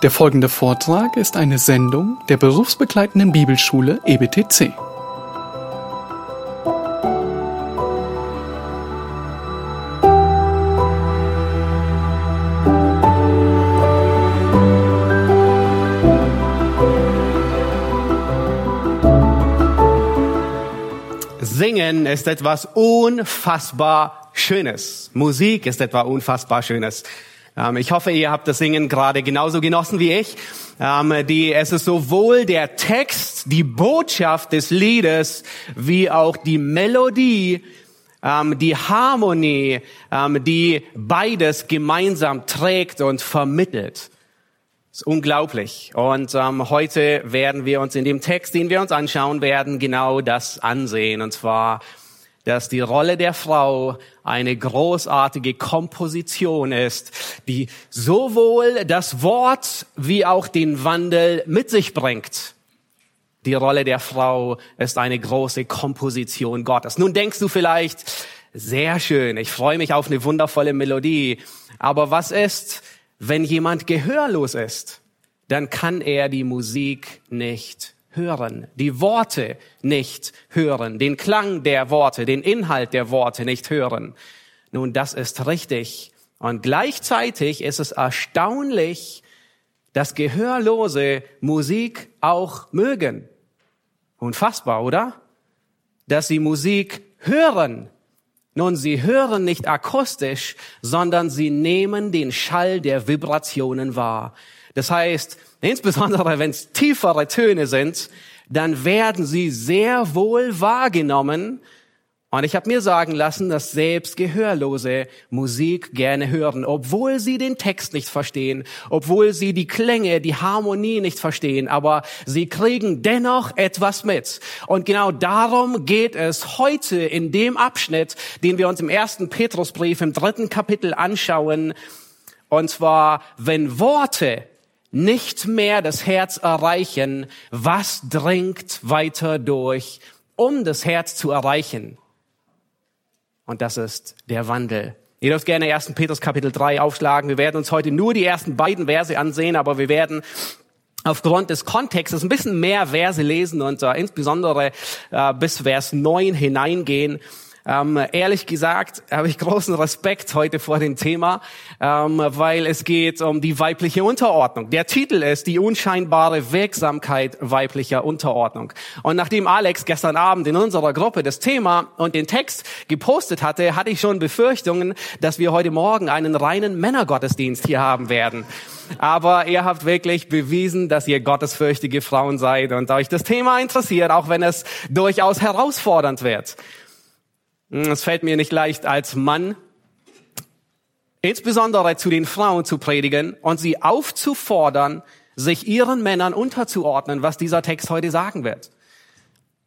Der folgende Vortrag ist eine Sendung der berufsbegleitenden Bibelschule EBTC. Singen ist etwas unfassbar Schönes. Musik ist etwas unfassbar Schönes. Ähm, ich hoffe, ihr habt das Singen gerade genauso genossen wie ich. Ähm, die, es ist sowohl der Text, die Botschaft des Liedes, wie auch die Melodie, ähm, die Harmonie, die beides gemeinsam trägt und vermittelt. Das ist unglaublich. Und heute werden wir uns in dem Text, den wir uns anschauen werden, genau das ansehen. Und zwar, dass die Rolle der Frau eine großartige Komposition ist, die sowohl das Wort wie auch den Wandel mit sich bringt. Die Rolle der Frau ist eine große Komposition Gottes. Nun denkst du vielleicht, sehr schön, ich freue mich auf eine wundervolle Melodie. Aber was ist, wenn jemand gehörlos ist, dann kann er die Musik nicht hören, die Worte nicht hören, den Klang der Worte, den Inhalt der Worte nicht hören. Nun, das ist richtig. Und gleichzeitig ist es erstaunlich, dass Gehörlose Musik auch mögen. Unfassbar, oder? Dass sie Musik hören, nun, sie hören nicht akustisch, sondern sie nehmen den Schall der Vibrationen wahr. Das heißt, insbesondere wenn es tiefere Töne sind, dann werden sie sehr wohl wahrgenommen und ich habe mir sagen lassen, dass selbst Gehörlose Musik gerne hören, obwohl sie den Text nicht verstehen, obwohl sie die Klänge, die Harmonie nicht verstehen, aber sie kriegen dennoch etwas mit. Und genau darum geht es heute in dem Abschnitt, den wir uns im ersten Petrusbrief im dritten Kapitel anschauen. Und zwar, wenn Worte nicht mehr das Herz erreichen, was dringt weiter durch, um das Herz zu erreichen? Und das ist der Wandel. Ihr dürft gerne 1. Petrus Kapitel 3 aufschlagen. Wir werden uns heute nur die ersten beiden Verse ansehen, aber wir werden aufgrund des Kontextes ein bisschen mehr Verse lesen und äh, insbesondere äh, bis Vers 9 hineingehen. Ähm, ehrlich gesagt habe ich großen Respekt heute vor dem Thema, ähm, weil es geht um die weibliche Unterordnung. Der Titel ist die unscheinbare Wirksamkeit weiblicher Unterordnung. Und nachdem Alex gestern Abend in unserer Gruppe das Thema und den Text gepostet hatte, hatte ich schon Befürchtungen, dass wir heute Morgen einen reinen Männergottesdienst hier haben werden. Aber ihr habt wirklich bewiesen, dass ihr gottesfürchtige Frauen seid und euch das Thema interessiert, auch wenn es durchaus herausfordernd wird. Es fällt mir nicht leicht als Mann, insbesondere zu den Frauen zu predigen und sie aufzufordern, sich ihren Männern unterzuordnen, was dieser Text heute sagen wird.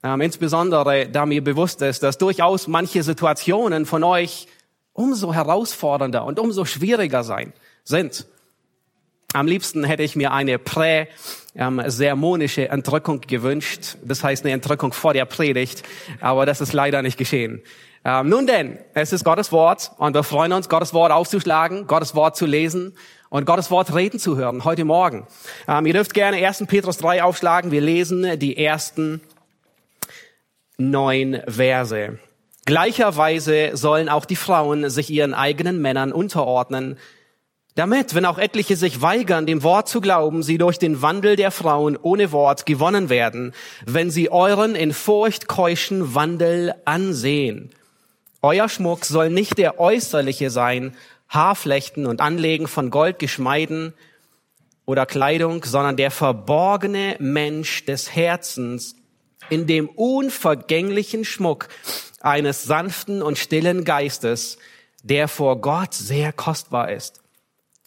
Ähm, insbesondere, da mir bewusst ist, dass durchaus manche Situationen von euch umso herausfordernder und umso schwieriger sein, sind. Am liebsten hätte ich mir eine prä-sermonische Entrückung gewünscht. Das heißt eine Entrückung vor der Predigt. Aber das ist leider nicht geschehen. Ähm, nun denn, es ist Gottes Wort und wir freuen uns, Gottes Wort aufzuschlagen, Gottes Wort zu lesen und Gottes Wort reden zu hören heute Morgen. Ähm, ihr dürft gerne 1. Petrus 3 aufschlagen. Wir lesen die ersten neun Verse. Gleicherweise sollen auch die Frauen sich ihren eigenen Männern unterordnen, damit, wenn auch etliche sich weigern, dem Wort zu glauben, sie durch den Wandel der Frauen ohne Wort gewonnen werden, wenn sie euren in Furcht keuschen Wandel ansehen. Euer Schmuck soll nicht der äußerliche sein, Haarflechten und Anlegen von Goldgeschmeiden oder Kleidung, sondern der verborgene Mensch des Herzens in dem unvergänglichen Schmuck eines sanften und stillen Geistes, der vor Gott sehr kostbar ist.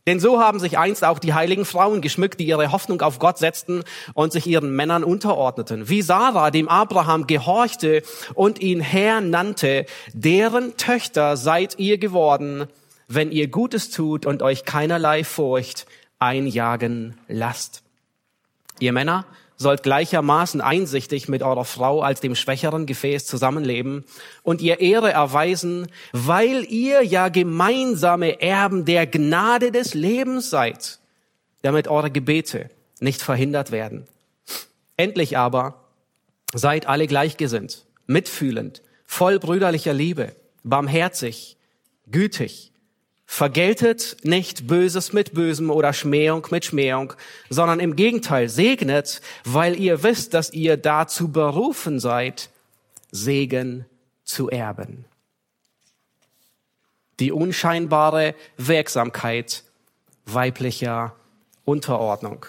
Denn so haben sich einst auch die heiligen Frauen geschmückt, die ihre Hoffnung auf Gott setzten und sich ihren Männern unterordneten. Wie Sarah dem Abraham gehorchte und ihn Herr nannte, deren Töchter seid ihr geworden, wenn ihr Gutes tut und euch keinerlei Furcht einjagen lasst. Ihr Männer, sollt gleichermaßen einsichtig mit eurer Frau als dem schwächeren Gefäß zusammenleben und ihr Ehre erweisen, weil ihr ja gemeinsame Erben der Gnade des Lebens seid. damit eure Gebete nicht verhindert werden. Endlich aber seid alle gleichgesinnt, mitfühlend, voll brüderlicher Liebe, barmherzig, gütig. Vergeltet nicht Böses mit Bösem oder Schmähung mit Schmähung, sondern im Gegenteil segnet, weil ihr wisst, dass ihr dazu berufen seid, Segen zu erben. Die unscheinbare Wirksamkeit weiblicher Unterordnung.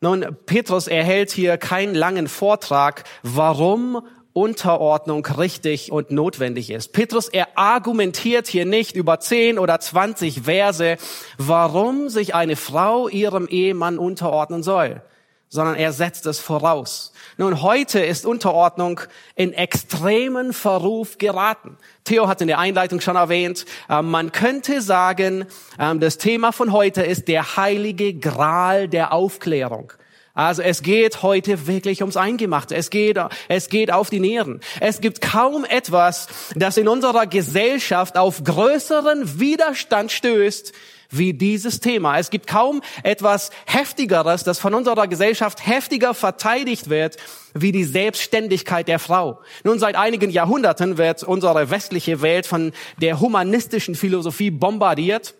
Nun, Petrus erhält hier keinen langen Vortrag, warum Unterordnung richtig und notwendig ist. Petrus, er argumentiert hier nicht über 10 oder 20 Verse, warum sich eine Frau ihrem Ehemann unterordnen soll, sondern er setzt es voraus. Nun, heute ist Unterordnung in extremen Verruf geraten. Theo hat in der Einleitung schon erwähnt, äh, man könnte sagen, äh, das Thema von heute ist der heilige Gral der Aufklärung. Also es geht heute wirklich ums Eingemachte. Es geht, es geht auf die Nieren. Es gibt kaum etwas, das in unserer Gesellschaft auf größeren Widerstand stößt, wie dieses Thema. Es gibt kaum etwas Heftigeres, das von unserer Gesellschaft heftiger verteidigt wird, wie die Selbstständigkeit der Frau. Nun, seit einigen Jahrhunderten wird unsere westliche Welt von der humanistischen Philosophie bombardiert.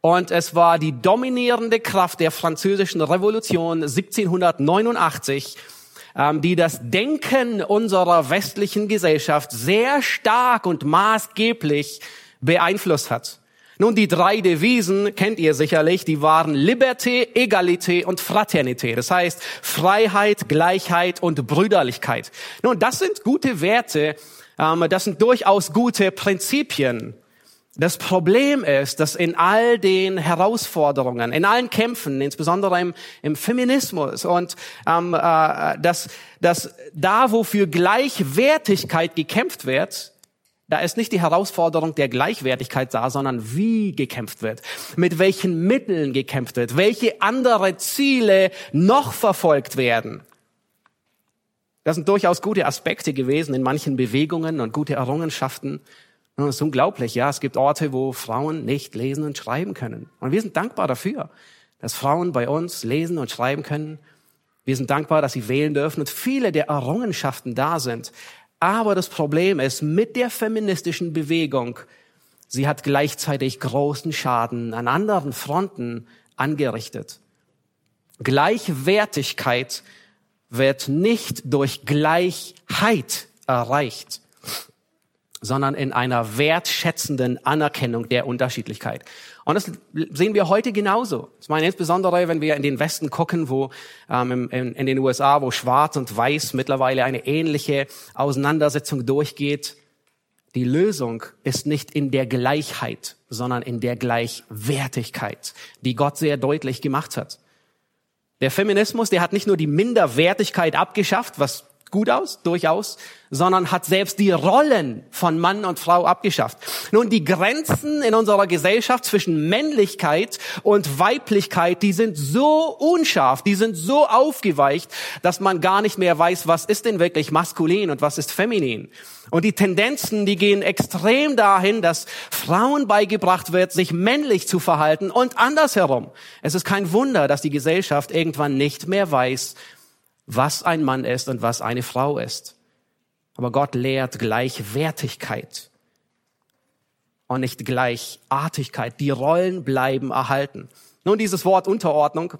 Und es war die dominierende Kraft der französischen Revolution 1789, ähm, die das Denken unserer westlichen Gesellschaft sehr stark und maßgeblich beeinflusst hat. Nun, die drei Devisen kennt ihr sicherlich, die waren Liberté, Egalité und Fraternité. Das heißt Freiheit, Gleichheit und Brüderlichkeit. Nun, das sind gute Werte, ähm, das sind durchaus gute Prinzipien. Das Problem ist, dass in all den Herausforderungen, in allen Kämpfen, insbesondere im, im Feminismus und ähm, äh, dass, dass da, wo für Gleichwertigkeit gekämpft wird, da ist nicht die Herausforderung der Gleichwertigkeit da, sondern wie gekämpft wird, mit welchen Mitteln gekämpft wird, welche andere Ziele noch verfolgt werden. Das sind durchaus gute Aspekte gewesen in manchen Bewegungen und gute Errungenschaften. Es ist unglaublich, ja. Es gibt Orte, wo Frauen nicht lesen und schreiben können. Und wir sind dankbar dafür, dass Frauen bei uns lesen und schreiben können. Wir sind dankbar, dass sie wählen dürfen und viele der Errungenschaften da sind. Aber das Problem ist, mit der feministischen Bewegung, sie hat gleichzeitig großen Schaden an anderen Fronten angerichtet. Gleichwertigkeit wird nicht durch Gleichheit erreicht sondern in einer wertschätzenden Anerkennung der Unterschiedlichkeit. Und das sehen wir heute genauso. Ich meine insbesondere, wenn wir in den Westen gucken, wo ähm, in, in den USA, wo Schwarz und Weiß mittlerweile eine ähnliche Auseinandersetzung durchgeht. Die Lösung ist nicht in der Gleichheit, sondern in der Gleichwertigkeit, die Gott sehr deutlich gemacht hat. Der Feminismus, der hat nicht nur die Minderwertigkeit abgeschafft, was gut aus, durchaus, sondern hat selbst die Rollen von Mann und Frau abgeschafft. Nun, die Grenzen in unserer Gesellschaft zwischen Männlichkeit und Weiblichkeit, die sind so unscharf, die sind so aufgeweicht, dass man gar nicht mehr weiß, was ist denn wirklich maskulin und was ist feminin. Und die Tendenzen, die gehen extrem dahin, dass Frauen beigebracht wird, sich männlich zu verhalten und andersherum. Es ist kein Wunder, dass die Gesellschaft irgendwann nicht mehr weiß, was ein Mann ist und was eine Frau ist. Aber Gott lehrt Gleichwertigkeit und nicht Gleichartigkeit. Die Rollen bleiben erhalten. Nun, dieses Wort Unterordnung,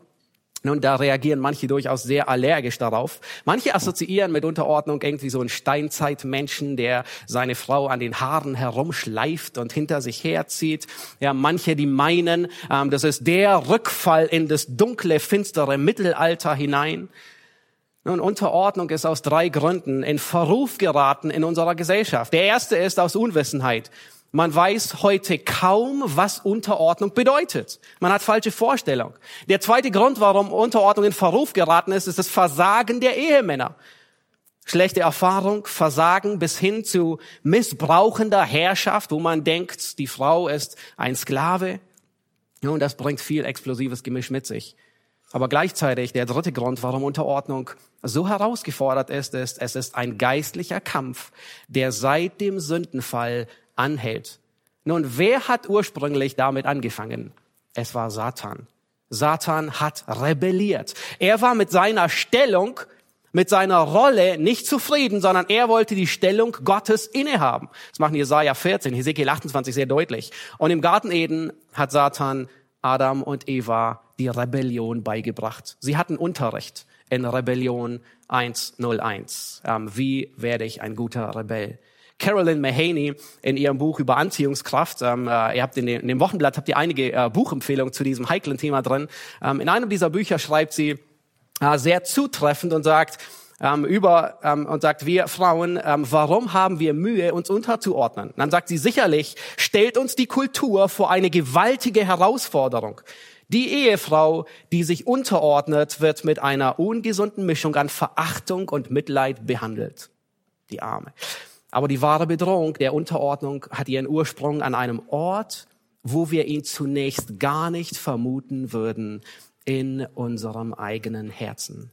nun, da reagieren manche durchaus sehr allergisch darauf. Manche assoziieren mit Unterordnung irgendwie so einen Steinzeitmenschen, der seine Frau an den Haaren herumschleift und hinter sich herzieht. Ja, manche, die meinen, ähm, das ist der Rückfall in das dunkle, finstere Mittelalter hinein. Nun, Unterordnung ist aus drei Gründen in Verruf geraten in unserer Gesellschaft. Der erste ist aus Unwissenheit. Man weiß heute kaum, was Unterordnung bedeutet. Man hat falsche Vorstellung. Der zweite Grund, warum Unterordnung in Verruf geraten ist, ist das Versagen der Ehemänner. Schlechte Erfahrung, Versagen bis hin zu missbrauchender Herrschaft, wo man denkt, die Frau ist ein Sklave. Nun, das bringt viel explosives Gemisch mit sich. Aber gleichzeitig der dritte Grund, warum Unterordnung so herausgefordert ist, ist, es ist ein geistlicher Kampf, der seit dem Sündenfall anhält. Nun, wer hat ursprünglich damit angefangen? Es war Satan. Satan hat rebelliert. Er war mit seiner Stellung, mit seiner Rolle nicht zufrieden, sondern er wollte die Stellung Gottes innehaben. Das machen Jesaja 14, Hesekiel 28 sehr deutlich. Und im Garten Eden hat Satan Adam und Eva die Rebellion beigebracht. Sie hatten Unterricht in Rebellion 101. Ähm, wie werde ich ein guter Rebell? Carolyn Mahaney in ihrem Buch über Anziehungskraft. Ähm, äh, ihr habt in, den, in, dem Wochenblatt habt ihr einige äh, Buchempfehlungen zu diesem heiklen Thema drin. Ähm, in einem dieser Bücher schreibt sie äh, sehr zutreffend und sagt, ähm, über ähm, und sagt, wir Frauen, ähm, warum haben wir Mühe, uns unterzuordnen? dann sagt sie, sicherlich stellt uns die Kultur vor eine gewaltige Herausforderung. Die Ehefrau, die sich unterordnet, wird mit einer ungesunden Mischung an Verachtung und Mitleid behandelt. Die Arme. Aber die wahre Bedrohung der Unterordnung hat ihren Ursprung an einem Ort, wo wir ihn zunächst gar nicht vermuten würden, in unserem eigenen Herzen.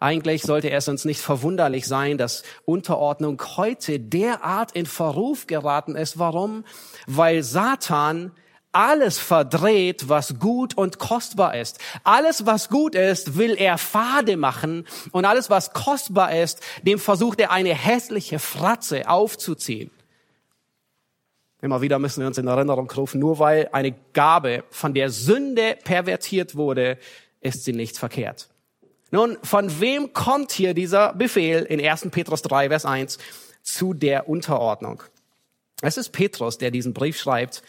Eigentlich sollte es uns nicht verwunderlich sein, dass Unterordnung heute derart in Verruf geraten ist. Warum? Weil Satan alles verdreht, was gut und kostbar ist. Alles, was gut ist, will er fade machen und alles, was kostbar ist, dem versucht er eine hässliche Fratze aufzuziehen. Immer wieder müssen wir uns in Erinnerung rufen, nur weil eine Gabe von der Sünde pervertiert wurde, ist sie nicht verkehrt. Nun, von wem kommt hier dieser Befehl in 1. Petrus 3, Vers 1 zu der Unterordnung? Es ist Petrus, der diesen Brief schreibt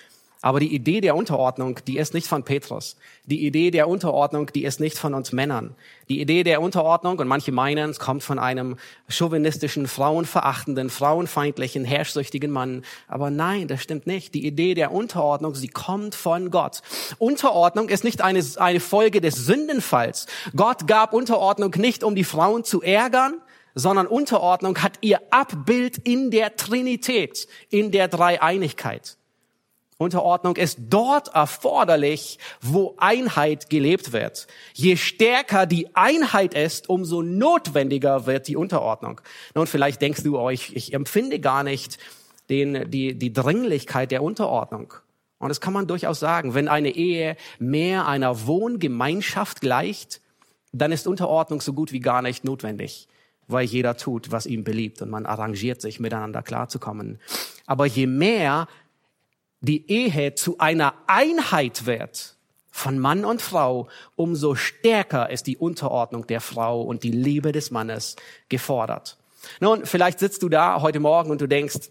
aber die Idee der Unterordnung, die ist nicht von Petrus. Die Idee der Unterordnung, die ist nicht von uns Männern. Die Idee der Unterordnung, und manche meinen, es kommt von einem chauvinistischen, frauenverachtenden, frauenfeindlichen, herrschsüchtigen Mann. Aber nein, das stimmt nicht. Die Idee der Unterordnung, sie kommt von Gott. Unterordnung ist nicht eine, eine Folge des Sündenfalls. Gott gab Unterordnung nicht, um die Frauen zu ärgern, sondern Unterordnung hat ihr Abbild in der Trinität, in der Dreieinigkeit. Unterordnung ist dort erforderlich, wo Einheit gelebt wird. Je stärker die Einheit ist, umso notwendiger wird die Unterordnung. Nun, vielleicht denkst du, oh, ich, ich empfinde gar nicht den, die, die Dringlichkeit der Unterordnung. Und das kann man durchaus sagen. Wenn eine Ehe mehr einer Wohngemeinschaft gleicht, dann ist Unterordnung so gut wie gar nicht notwendig, weil jeder tut, was ihm beliebt und man arrangiert sich, miteinander klarzukommen. Aber je mehr die Ehe zu einer Einheit wird von Mann und Frau, umso stärker ist die Unterordnung der Frau und die Liebe des Mannes gefordert. Nun, vielleicht sitzt du da heute Morgen und du denkst,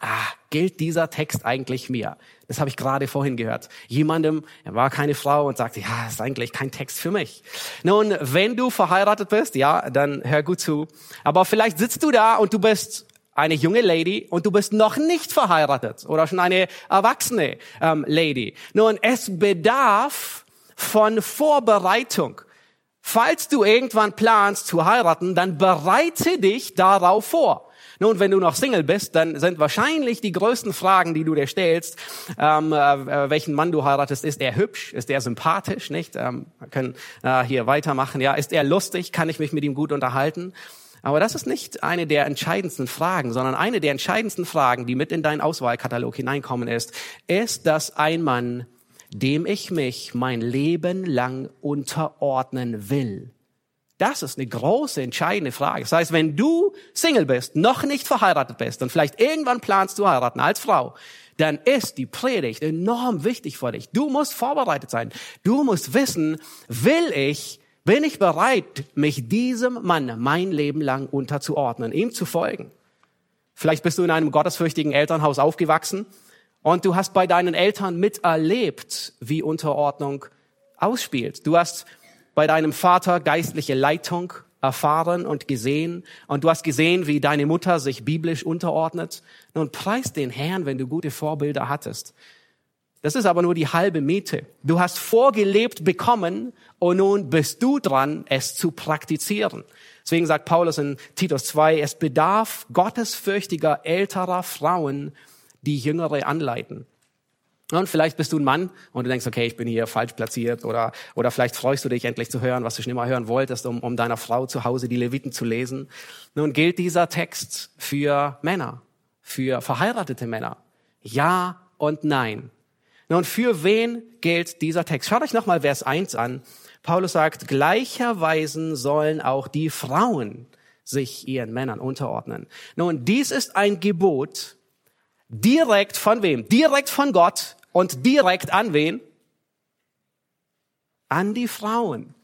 ah, gilt dieser Text eigentlich mir? Das habe ich gerade vorhin gehört. Jemandem, er war keine Frau und sagte, ja, ist eigentlich kein Text für mich. Nun, wenn du verheiratet bist, ja, dann hör gut zu. Aber vielleicht sitzt du da und du bist eine junge Lady und du bist noch nicht verheiratet oder schon eine erwachsene ähm, Lady. Nun, es bedarf von Vorbereitung. Falls du irgendwann planst zu heiraten, dann bereite dich darauf vor. Nun, wenn du noch Single bist, dann sind wahrscheinlich die größten Fragen, die du dir stellst, ähm, äh, welchen Mann du heiratest. Ist er hübsch? Ist er sympathisch? Nicht? Ähm, wir können äh, hier weitermachen. Ja, ist er lustig? Kann ich mich mit ihm gut unterhalten? Aber das ist nicht eine der entscheidendsten Fragen, sondern eine der entscheidendsten Fragen, die mit in deinen Auswahlkatalog hineinkommen ist, ist das ein Mann, dem ich mich mein Leben lang unterordnen will? Das ist eine große, entscheidende Frage. Das heißt, wenn du Single bist, noch nicht verheiratet bist und vielleicht irgendwann planst du heiraten als Frau, dann ist die Predigt enorm wichtig für dich. Du musst vorbereitet sein. Du musst wissen, will ich bin ich bereit, mich diesem Mann mein Leben lang unterzuordnen, ihm zu folgen? Vielleicht bist du in einem gottesfürchtigen Elternhaus aufgewachsen und du hast bei deinen Eltern miterlebt, wie Unterordnung ausspielt. Du hast bei deinem Vater geistliche Leitung erfahren und gesehen und du hast gesehen, wie deine Mutter sich biblisch unterordnet. Nun preis den Herrn, wenn du gute Vorbilder hattest. Das ist aber nur die halbe Miete. Du hast vorgelebt bekommen und nun bist du dran, es zu praktizieren. Deswegen sagt Paulus in Titus 2, es bedarf gottesfürchtiger älterer Frauen, die Jüngere anleiten. Und vielleicht bist du ein Mann und du denkst, okay, ich bin hier falsch platziert oder, oder vielleicht freust du dich endlich zu hören, was du schon immer hören wolltest, um, um deiner Frau zu Hause die Leviten zu lesen. Nun gilt dieser Text für Männer, für verheiratete Männer. Ja und nein. Nun, für wen gilt dieser Text? Schaut euch nochmal Vers 1 an. Paulus sagt, gleicherweise sollen auch die Frauen sich ihren Männern unterordnen. Nun, dies ist ein Gebot direkt von wem? Direkt von Gott und direkt an wen? An die Frauen.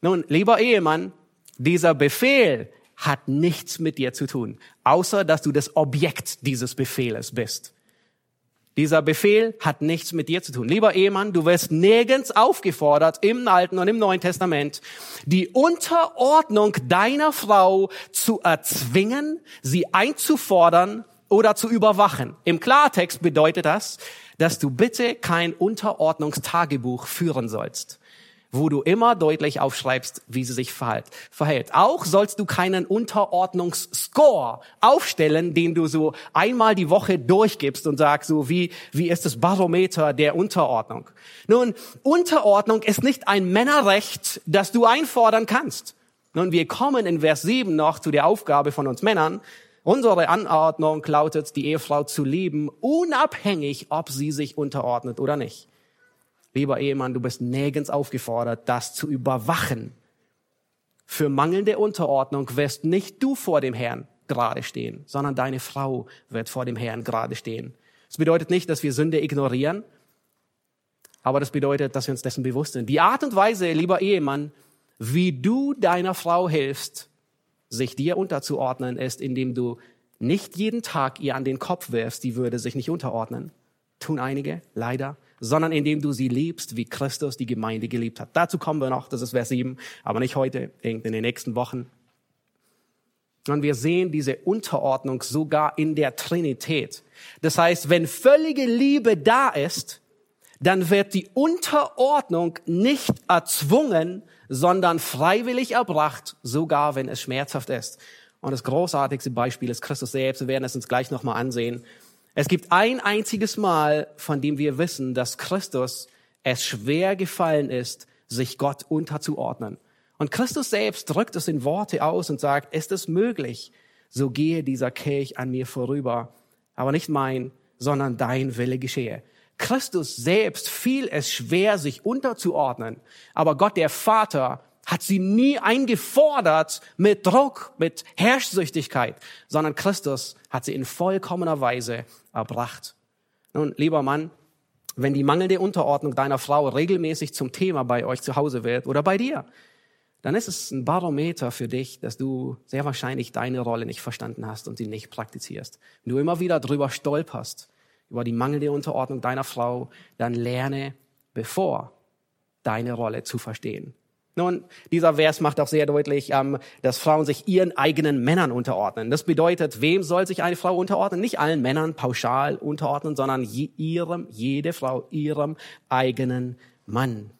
Nun, lieber Ehemann, dieser Befehl hat nichts mit dir zu tun, außer dass du das Objekt dieses Befehles bist. Dieser Befehl hat nichts mit dir zu tun. Lieber Ehemann, du wirst nirgends aufgefordert im Alten und im Neuen Testament, die Unterordnung deiner Frau zu erzwingen, sie einzufordern oder zu überwachen. Im Klartext bedeutet das, dass du bitte kein Unterordnungstagebuch führen sollst wo du immer deutlich aufschreibst, wie sie sich verhält. Auch sollst du keinen Unterordnungsscore aufstellen, den du so einmal die Woche durchgibst und sagst, so wie, wie ist das Barometer der Unterordnung? Nun, Unterordnung ist nicht ein Männerrecht, das du einfordern kannst. Nun, wir kommen in Vers 7 noch zu der Aufgabe von uns Männern. Unsere Anordnung lautet, die Ehefrau zu lieben, unabhängig, ob sie sich unterordnet oder nicht. Lieber Ehemann, du bist nirgends aufgefordert, das zu überwachen. Für mangelnde Unterordnung wirst nicht du vor dem Herrn gerade stehen, sondern deine Frau wird vor dem Herrn gerade stehen. Das bedeutet nicht, dass wir Sünde ignorieren, aber das bedeutet, dass wir uns dessen bewusst sind. Die Art und Weise, lieber Ehemann, wie du deiner Frau hilfst, sich dir unterzuordnen, ist, indem du nicht jeden Tag ihr an den Kopf wirfst, die würde sich nicht unterordnen. Tun einige, leider sondern indem du sie liebst, wie Christus die Gemeinde geliebt hat. Dazu kommen wir noch, das ist Vers 7, aber nicht heute, in den nächsten Wochen. Und wir sehen diese Unterordnung sogar in der Trinität. Das heißt, wenn völlige Liebe da ist, dann wird die Unterordnung nicht erzwungen, sondern freiwillig erbracht, sogar wenn es schmerzhaft ist. Und das großartigste Beispiel ist Christus selbst. Wir werden es uns gleich nochmal ansehen. Es gibt ein einziges Mal, von dem wir wissen, dass Christus es schwer gefallen ist, sich Gott unterzuordnen. Und Christus selbst drückt es in Worte aus und sagt, ist es möglich, so gehe dieser Kelch an mir vorüber, aber nicht mein, sondern dein Wille geschehe. Christus selbst fiel es schwer, sich unterzuordnen, aber Gott der Vater hat sie nie eingefordert mit Druck, mit Herrschsüchtigkeit, sondern Christus hat sie in vollkommener Weise erbracht. Nun, lieber Mann, wenn die mangelnde Unterordnung deiner Frau regelmäßig zum Thema bei euch zu Hause wird oder bei dir, dann ist es ein Barometer für dich, dass du sehr wahrscheinlich deine Rolle nicht verstanden hast und sie nicht praktizierst. Wenn du immer wieder drüber stolperst, über die mangelnde Unterordnung deiner Frau, dann lerne, bevor deine Rolle zu verstehen. Nun, dieser Vers macht auch sehr deutlich, ähm, dass Frauen sich ihren eigenen Männern unterordnen. Das bedeutet, wem soll sich eine Frau unterordnen? Nicht allen Männern pauschal unterordnen, sondern ihrem, jede Frau ihrem eigenen Mann.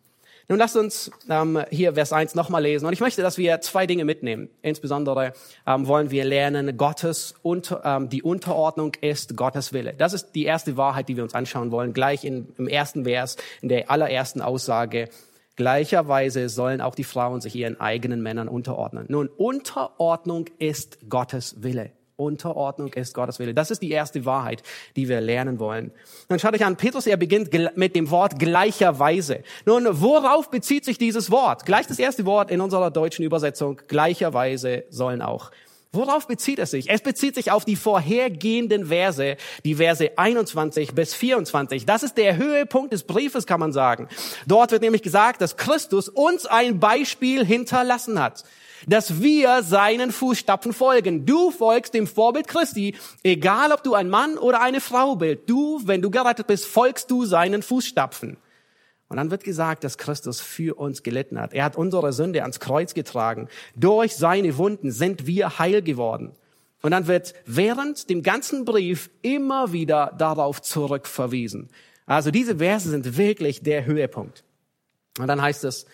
Nun lasst uns ähm, hier Vers 1 nochmal lesen. Und ich möchte, dass wir zwei Dinge mitnehmen. Insbesondere ähm, wollen wir lernen, Gottes unter, ähm, die Unterordnung ist Gottes Wille. Das ist die erste Wahrheit, die wir uns anschauen wollen. Gleich in, im ersten Vers, in der allerersten Aussage Gleicherweise sollen auch die Frauen sich ihren eigenen Männern unterordnen. Nun, Unterordnung ist Gottes Wille. Unterordnung ist Gottes Wille. Das ist die erste Wahrheit, die wir lernen wollen. Nun schaut euch an, Petrus, er beginnt mit dem Wort gleicherweise. Nun, worauf bezieht sich dieses Wort? Gleich das erste Wort in unserer deutschen Übersetzung. Gleicherweise sollen auch Worauf bezieht es sich? Es bezieht sich auf die vorhergehenden Verse, die Verse 21 bis 24. Das ist der Höhepunkt des Briefes, kann man sagen. Dort wird nämlich gesagt, dass Christus uns ein Beispiel hinterlassen hat, dass wir seinen Fußstapfen folgen. Du folgst dem Vorbild Christi, egal ob du ein Mann oder eine Frau bist. Du, wenn du gerettet bist, folgst du seinen Fußstapfen. Und dann wird gesagt, dass Christus für uns gelitten hat. Er hat unsere Sünde ans Kreuz getragen. Durch seine Wunden sind wir heil geworden. Und dann wird während dem ganzen Brief immer wieder darauf zurückverwiesen. Also diese Verse sind wirklich der Höhepunkt. Und dann heißt es,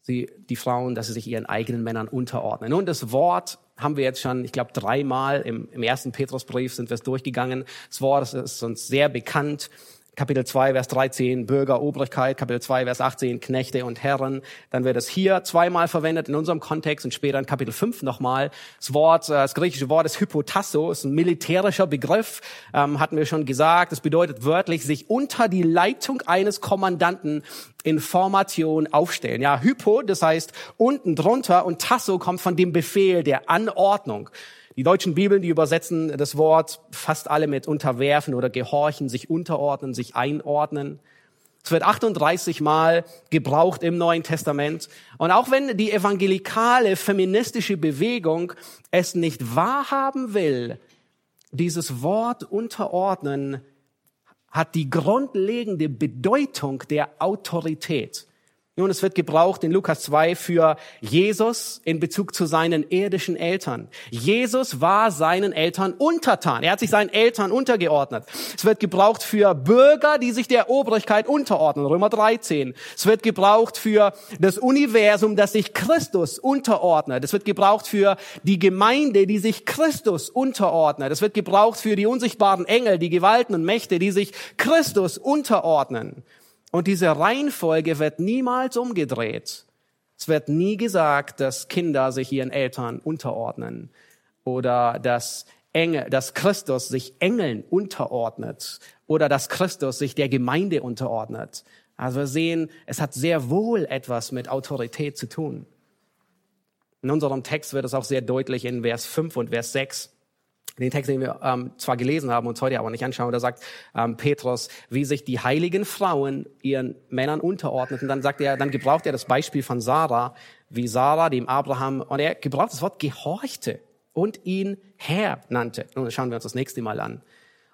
sie, die Frauen, dass sie sich ihren eigenen Männern unterordnen. Nun, das Wort haben wir jetzt schon, ich glaube, dreimal im, im ersten Petrusbrief sind wir es durchgegangen. Das Wort ist uns sehr bekannt Kapitel 2, Vers 13, Bürger, Obrigkeit, Kapitel 2, Vers 18, Knechte und Herren. Dann wird es hier zweimal verwendet in unserem Kontext und später in Kapitel 5 nochmal. Das Wort, äh, das griechische Wort ist Hypotasso, ist ein militärischer Begriff, ähm, hatten wir schon gesagt. Das bedeutet wörtlich, sich unter die Leitung eines Kommandanten in Formation aufstellen. Ja, Hypo, das heißt unten drunter und Tasso kommt von dem Befehl, der Anordnung. Die deutschen Bibeln, die übersetzen das Wort fast alle mit unterwerfen oder gehorchen, sich unterordnen, sich einordnen. Es wird 38 Mal gebraucht im Neuen Testament. Und auch wenn die evangelikale feministische Bewegung es nicht wahrhaben will, dieses Wort unterordnen hat die grundlegende Bedeutung der Autorität. Nun, es wird gebraucht in Lukas 2 für Jesus in Bezug zu seinen irdischen Eltern. Jesus war seinen Eltern untertan. Er hat sich seinen Eltern untergeordnet. Es wird gebraucht für Bürger, die sich der Obrigkeit unterordnen. Römer 13. Es wird gebraucht für das Universum, das sich Christus unterordnet. Es wird gebraucht für die Gemeinde, die sich Christus unterordnet. Es wird gebraucht für die unsichtbaren Engel, die Gewalten und Mächte, die sich Christus unterordnen. Und diese Reihenfolge wird niemals umgedreht. Es wird nie gesagt, dass Kinder sich ihren Eltern unterordnen oder dass Engel, dass Christus sich Engeln unterordnet oder dass Christus sich der Gemeinde unterordnet. Also wir sehen, es hat sehr wohl etwas mit Autorität zu tun. In unserem Text wird es auch sehr deutlich in Vers 5 und Vers 6 den Text, den wir ähm, zwar gelesen haben, uns heute aber nicht anschauen, da sagt ähm, Petrus, wie sich die heiligen Frauen ihren Männern unterordneten. Dann sagt er, dann gebraucht er das Beispiel von Sarah, wie Sarah dem Abraham, und er gebraucht das Wort gehorchte und ihn Herr nannte. Nun schauen wir uns das nächste Mal an.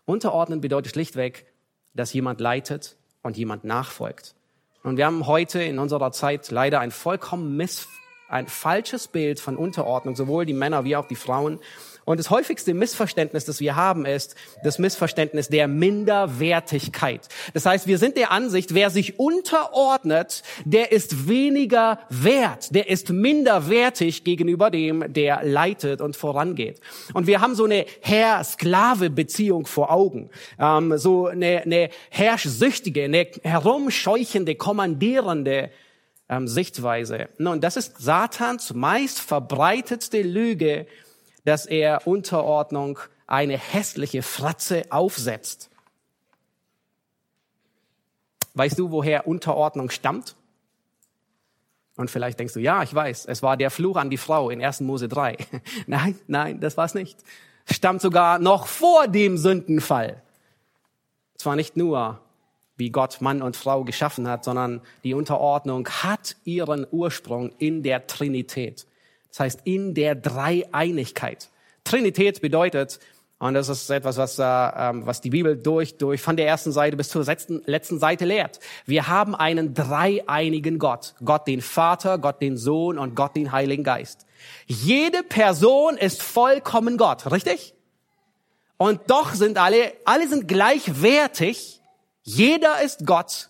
Unterordnen bedeutet schlichtweg, dass jemand leitet und jemand nachfolgt. Und wir haben heute in unserer Zeit leider ein vollkommen miss, ein falsches Bild von Unterordnung, sowohl die Männer wie auch die Frauen. Und das häufigste Missverständnis, das wir haben, ist das Missverständnis der Minderwertigkeit. Das heißt, wir sind der Ansicht, wer sich unterordnet, der ist weniger wert, der ist minderwertig gegenüber dem, der leitet und vorangeht. Und wir haben so eine Herr-Sklave-Beziehung vor Augen, ähm, so eine, eine herrschsüchtige, eine herumscheuchende, kommandierende ähm, Sichtweise. Nun, das ist Satans meist verbreitetste Lüge, dass er Unterordnung eine hässliche Fratze aufsetzt. Weißt du, woher Unterordnung stammt? Und vielleicht denkst du, ja, ich weiß, es war der Fluch an die Frau in 1. Mose 3. nein, nein, das war es nicht. Stammt sogar noch vor dem Sündenfall. Zwar nicht nur, wie Gott Mann und Frau geschaffen hat, sondern die Unterordnung hat ihren Ursprung in der Trinität. Das heißt, in der Dreieinigkeit. Trinität bedeutet, und das ist etwas, was, äh, was die Bibel durch, durch von der ersten Seite bis zur letzten, letzten Seite lehrt. Wir haben einen dreieinigen Gott. Gott den Vater, Gott den Sohn und Gott den Heiligen Geist. Jede Person ist vollkommen Gott, richtig? Und doch sind alle, alle sind gleichwertig. Jeder ist Gott.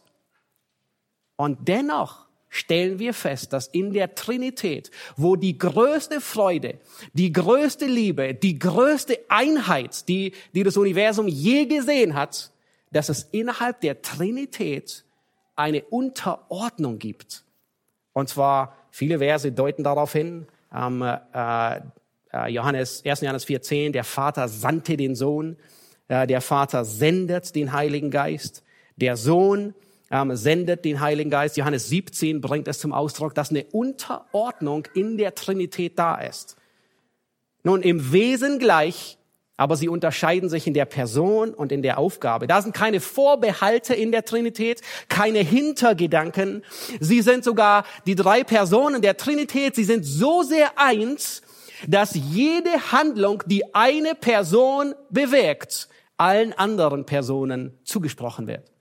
Und dennoch stellen wir fest, dass in der Trinität, wo die größte Freude, die größte Liebe, die größte Einheit, die, die das Universum je gesehen hat, dass es innerhalb der Trinität eine Unterordnung gibt. Und zwar, viele Verse deuten darauf hin, ähm, äh, Johannes, 1. Johannes 4,10, der Vater sandte den Sohn, äh, der Vater sendet den Heiligen Geist, der Sohn ähm, sendet den Heiligen Geist. Johannes 17 bringt es zum Ausdruck, dass eine Unterordnung in der Trinität da ist. Nun, im Wesen gleich, aber sie unterscheiden sich in der Person und in der Aufgabe. Da sind keine Vorbehalte in der Trinität, keine Hintergedanken. Sie sind sogar die drei Personen der Trinität, sie sind so sehr eins, dass jede Handlung, die eine Person bewirkt, allen anderen Personen zugesprochen wird.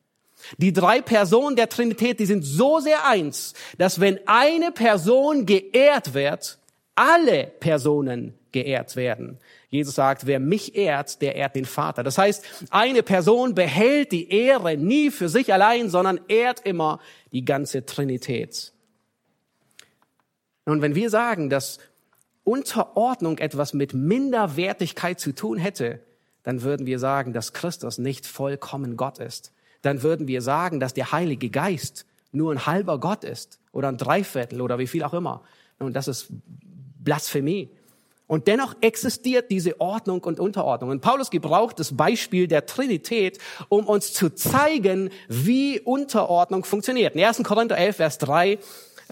Die drei Personen der Trinität, die sind so sehr eins, dass wenn eine Person geehrt wird, alle Personen geehrt werden. Jesus sagt, wer mich ehrt, der ehrt den Vater. Das heißt, eine Person behält die Ehre nie für sich allein, sondern ehrt immer die ganze Trinität. Und wenn wir sagen, dass Unterordnung etwas mit Minderwertigkeit zu tun hätte, dann würden wir sagen, dass Christus nicht vollkommen Gott ist dann würden wir sagen, dass der Heilige Geist nur ein halber Gott ist oder ein Dreiviertel oder wie viel auch immer. Und das ist Blasphemie. Und dennoch existiert diese Ordnung und Unterordnung. Und Paulus gebraucht das Beispiel der Trinität, um uns zu zeigen, wie Unterordnung funktioniert. In 1. Korinther 11, Vers 3,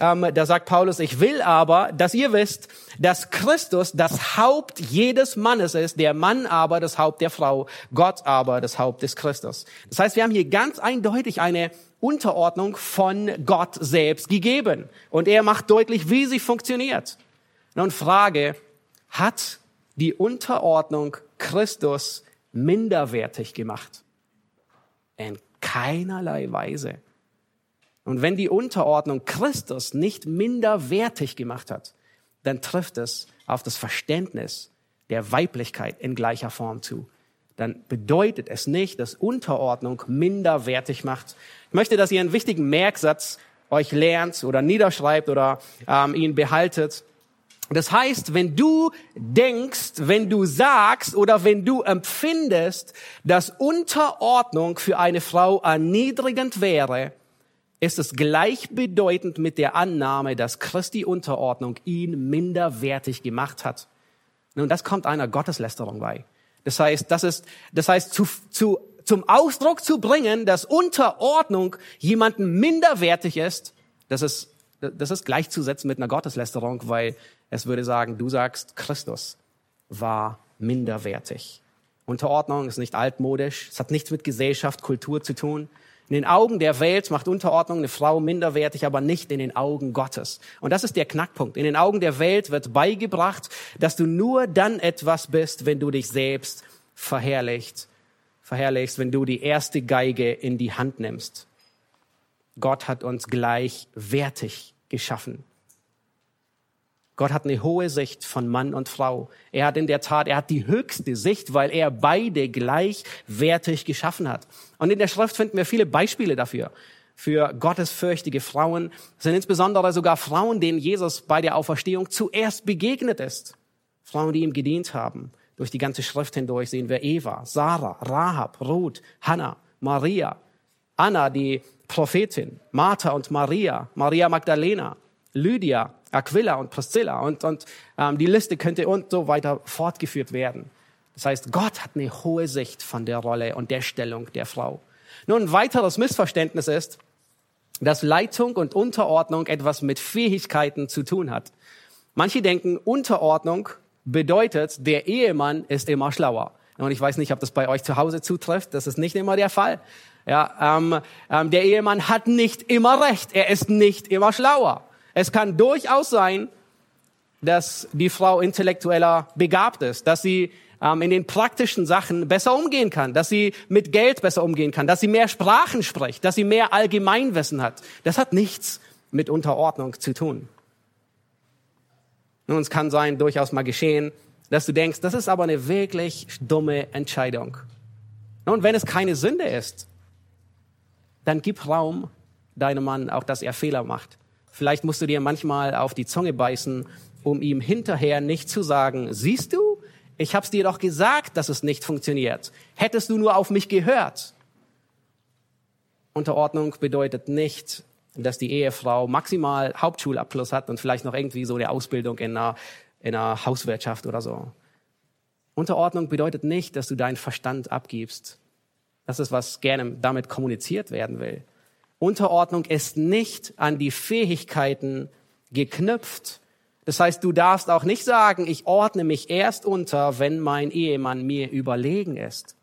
ähm, da sagt Paulus, ich will aber, dass ihr wisst, dass Christus das Haupt jedes Mannes ist, der Mann aber das Haupt der Frau, Gott aber das Haupt des Christus. Das heißt, wir haben hier ganz eindeutig eine Unterordnung von Gott selbst gegeben. Und er macht deutlich, wie sie funktioniert. Nun Frage, hat die Unterordnung Christus minderwertig gemacht. In keinerlei Weise. Und wenn die Unterordnung Christus nicht minderwertig gemacht hat, dann trifft es auf das Verständnis der Weiblichkeit in gleicher Form zu. Dann bedeutet es nicht, dass Unterordnung minderwertig macht. Ich möchte, dass ihr einen wichtigen Merksatz euch lernt oder niederschreibt oder ähm, ihn behaltet. Das heißt, wenn du denkst, wenn du sagst oder wenn du empfindest, dass Unterordnung für eine Frau erniedrigend wäre, ist es gleichbedeutend mit der Annahme, dass Christi Unterordnung ihn minderwertig gemacht hat. Nun, das kommt einer Gotteslästerung bei. Das heißt, das ist, das heißt, zu, zu, zum Ausdruck zu bringen, dass Unterordnung jemanden minderwertig ist, das ist, das ist gleichzusetzen mit einer Gotteslästerung, weil es würde sagen, du sagst, Christus war minderwertig. Unterordnung ist nicht altmodisch. Es hat nichts mit Gesellschaft, Kultur zu tun. In den Augen der Welt macht Unterordnung eine Frau minderwertig, aber nicht in den Augen Gottes. Und das ist der Knackpunkt. In den Augen der Welt wird beigebracht, dass du nur dann etwas bist, wenn du dich selbst verherrlicht, verherrlichst, wenn du die erste Geige in die Hand nimmst. Gott hat uns gleichwertig geschaffen. Gott hat eine hohe Sicht von Mann und Frau. Er hat in der Tat, er hat die höchste Sicht, weil er beide gleichwertig geschaffen hat. Und in der Schrift finden wir viele Beispiele dafür. Für gottesfürchtige Frauen sind insbesondere sogar Frauen, denen Jesus bei der Auferstehung zuerst begegnet ist. Frauen, die ihm gedient haben. Durch die ganze Schrift hindurch sehen wir Eva, Sarah, Rahab, Ruth, Hannah, Maria, Anna, die Prophetin, Martha und Maria, Maria Magdalena, Lydia, Aquila und Priscilla und, und ähm, die Liste könnte und so weiter fortgeführt werden. Das heißt, Gott hat eine hohe Sicht von der Rolle und der Stellung der Frau. Nun, ein weiteres Missverständnis ist, dass Leitung und Unterordnung etwas mit Fähigkeiten zu tun hat. Manche denken, Unterordnung bedeutet, der Ehemann ist immer schlauer. Und ich weiß nicht, ob das bei euch zu Hause zutrifft. Das ist nicht immer der Fall. Ja, ähm, ähm, der Ehemann hat nicht immer recht. Er ist nicht immer schlauer. Es kann durchaus sein, dass die Frau intellektueller begabt ist, dass sie ähm, in den praktischen Sachen besser umgehen kann, dass sie mit Geld besser umgehen kann, dass sie mehr Sprachen spricht, dass sie mehr Allgemeinwissen hat. Das hat nichts mit Unterordnung zu tun. Nun, es kann sein, durchaus mal geschehen, dass du denkst, das ist aber eine wirklich dumme Entscheidung. Nun, wenn es keine Sünde ist, dann gib Raum deinem Mann auch, dass er Fehler macht. Vielleicht musst du dir manchmal auf die Zunge beißen, um ihm hinterher nicht zu sagen, siehst du, ich hab's dir doch gesagt, dass es nicht funktioniert. Hättest du nur auf mich gehört. Unterordnung bedeutet nicht, dass die Ehefrau maximal Hauptschulabschluss hat und vielleicht noch irgendwie so eine Ausbildung in einer, in einer Hauswirtschaft oder so. Unterordnung bedeutet nicht, dass du deinen Verstand abgibst. Das ist, was gerne damit kommuniziert werden will. Unterordnung ist nicht an die Fähigkeiten geknüpft. Das heißt, du darfst auch nicht sagen, ich ordne mich erst unter, wenn mein Ehemann mir überlegen ist.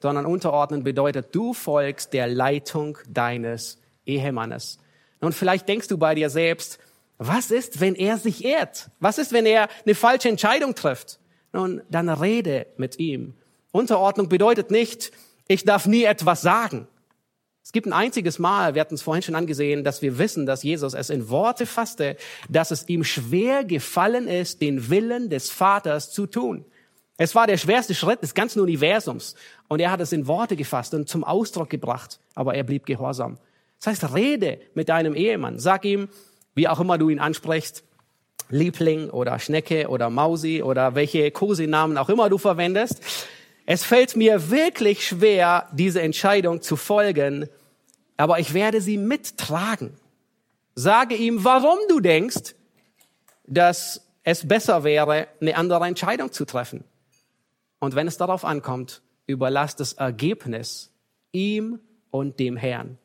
Sondern unterordnen bedeutet, du folgst der Leitung deines Ehemannes. Und vielleicht denkst du bei dir selbst, was ist, wenn er sich ehrt? Was ist, wenn er eine falsche Entscheidung trifft? Nun, dann rede mit ihm. Unterordnung bedeutet nicht, ich darf nie etwas sagen. Es gibt ein einziges Mal, wir hatten es vorhin schon angesehen, dass wir wissen, dass Jesus es in Worte fasste, dass es ihm schwer gefallen ist, den Willen des Vaters zu tun. Es war der schwerste Schritt des ganzen Universums. Und er hat es in Worte gefasst und zum Ausdruck gebracht. Aber er blieb gehorsam. Das heißt, rede mit deinem Ehemann. Sag ihm, wie auch immer du ihn ansprichst, Liebling oder Schnecke oder Mausi oder welche Kosenamen auch immer du verwendest. Es fällt mir wirklich schwer, diese Entscheidung zu folgen, aber ich werde sie mittragen. Sage ihm, warum du denkst, dass es besser wäre, eine andere Entscheidung zu treffen. Und wenn es darauf ankommt, überlass das Ergebnis ihm und dem Herrn.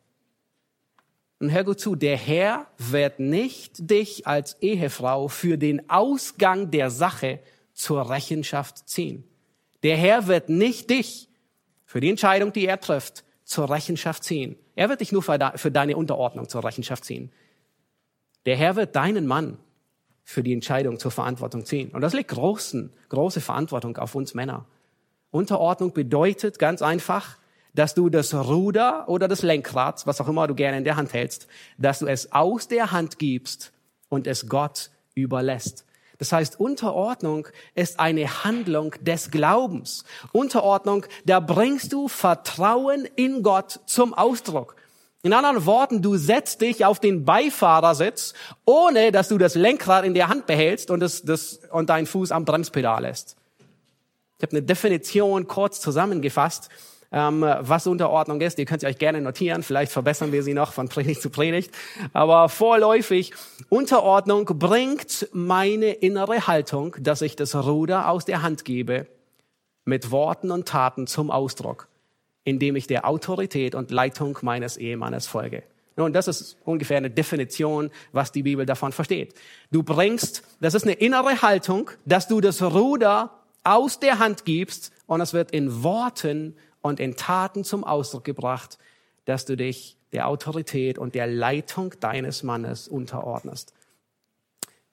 Und hör gut zu, der Herr wird nicht dich als Ehefrau für den Ausgang der Sache zur Rechenschaft ziehen. Der Herr wird nicht dich für die Entscheidung, die er trifft, zur Rechenschaft ziehen. Er wird dich nur für deine Unterordnung zur Rechenschaft ziehen. Der Herr wird deinen Mann für die Entscheidung zur Verantwortung ziehen. Und das legt großen, große Verantwortung auf uns Männer. Unterordnung bedeutet ganz einfach, dass du das Ruder oder das Lenkrad, was auch immer du gerne in der Hand hältst, dass du es aus der Hand gibst und es Gott überlässt. Das heißt, Unterordnung ist eine Handlung des Glaubens. Unterordnung, da bringst du Vertrauen in Gott zum Ausdruck. In anderen Worten, du setzt dich auf den Beifahrersitz, ohne dass du das Lenkrad in der Hand behältst und, das, das, und deinen Fuß am Bremspedal lässt. Ich habe eine Definition kurz zusammengefasst, ähm, was Unterordnung ist. Ihr könnt sie euch gerne notieren. Vielleicht verbessern wir sie noch von Predigt zu Predigt. Aber vorläufig, Unterordnung bringt meine innere Haltung, dass ich das Ruder aus der Hand gebe, mit Worten und Taten zum Ausdruck, indem ich der Autorität und Leitung meines Ehemannes folge. Nun, das ist ungefähr eine Definition, was die Bibel davon versteht. Du bringst, das ist eine innere Haltung, dass du das Ruder aus der Hand gibst und es wird in Worten und in Taten zum Ausdruck gebracht, dass du dich der Autorität und der Leitung deines Mannes unterordnest.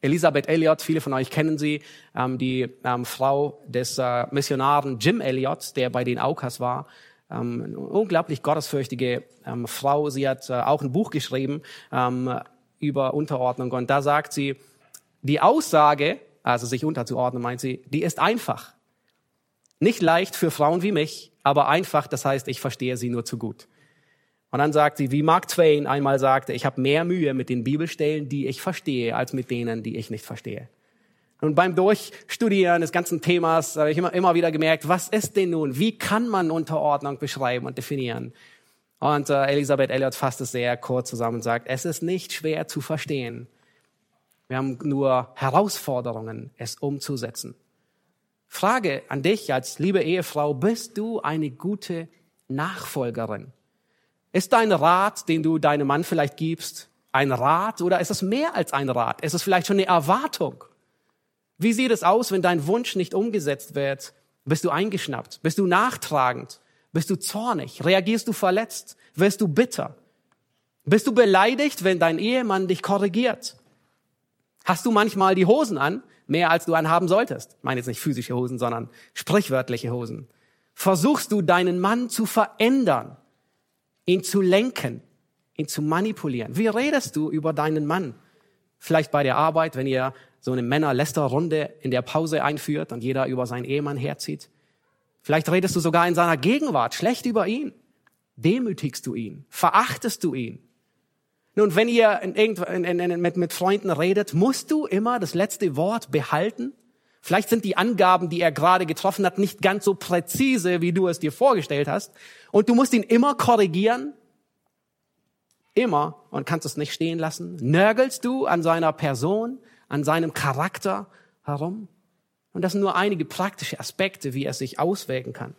Elisabeth Elliot, viele von euch kennen sie, ähm, die ähm, Frau des äh, Missionaren Jim Elliot, der bei den Aukas war. Ähm, eine unglaublich gottesfürchtige ähm, Frau. Sie hat äh, auch ein Buch geschrieben ähm, über Unterordnung und da sagt sie, die Aussage, also sich unterzuordnen, meint sie, die ist einfach. Nicht leicht für Frauen wie mich, aber einfach, das heißt, ich verstehe sie nur zu gut. Und dann sagt sie, wie Mark Twain einmal sagte, ich habe mehr Mühe mit den Bibelstellen, die ich verstehe, als mit denen, die ich nicht verstehe. Und beim Durchstudieren des ganzen Themas habe ich immer, immer wieder gemerkt, was ist denn nun? Wie kann man Unterordnung beschreiben und definieren? Und äh, Elisabeth Elliot fasst es sehr kurz zusammen und sagt, es ist nicht schwer zu verstehen. Wir haben nur Herausforderungen, es umzusetzen. Frage an dich als liebe Ehefrau, bist du eine gute Nachfolgerin? Ist dein Rat, den du deinem Mann vielleicht gibst, ein Rat oder ist es mehr als ein Rat? Ist es vielleicht schon eine Erwartung? Wie sieht es aus, wenn dein Wunsch nicht umgesetzt wird? Bist du eingeschnappt? Bist du nachtragend? Bist du zornig? Reagierst du verletzt? Wirst du bitter? Bist du beleidigt, wenn dein Ehemann dich korrigiert? Hast du manchmal die Hosen an, mehr als du anhaben solltest? Ich meine jetzt nicht physische Hosen, sondern sprichwörtliche Hosen. Versuchst du deinen Mann zu verändern, ihn zu lenken, ihn zu manipulieren? Wie redest du über deinen Mann? Vielleicht bei der Arbeit, wenn ihr so eine Männer-Läster-Runde in der Pause einführt und jeder über seinen Ehemann herzieht. Vielleicht redest du sogar in seiner Gegenwart schlecht über ihn. Demütigst du ihn? Verachtest du ihn? Nun, wenn ihr in, in, in, mit, mit Freunden redet, musst du immer das letzte Wort behalten. Vielleicht sind die Angaben, die er gerade getroffen hat, nicht ganz so präzise, wie du es dir vorgestellt hast. Und du musst ihn immer korrigieren. Immer. Und kannst es nicht stehen lassen. Nörgelst du an seiner Person, an seinem Charakter herum? Und das sind nur einige praktische Aspekte, wie er sich auswirken kann.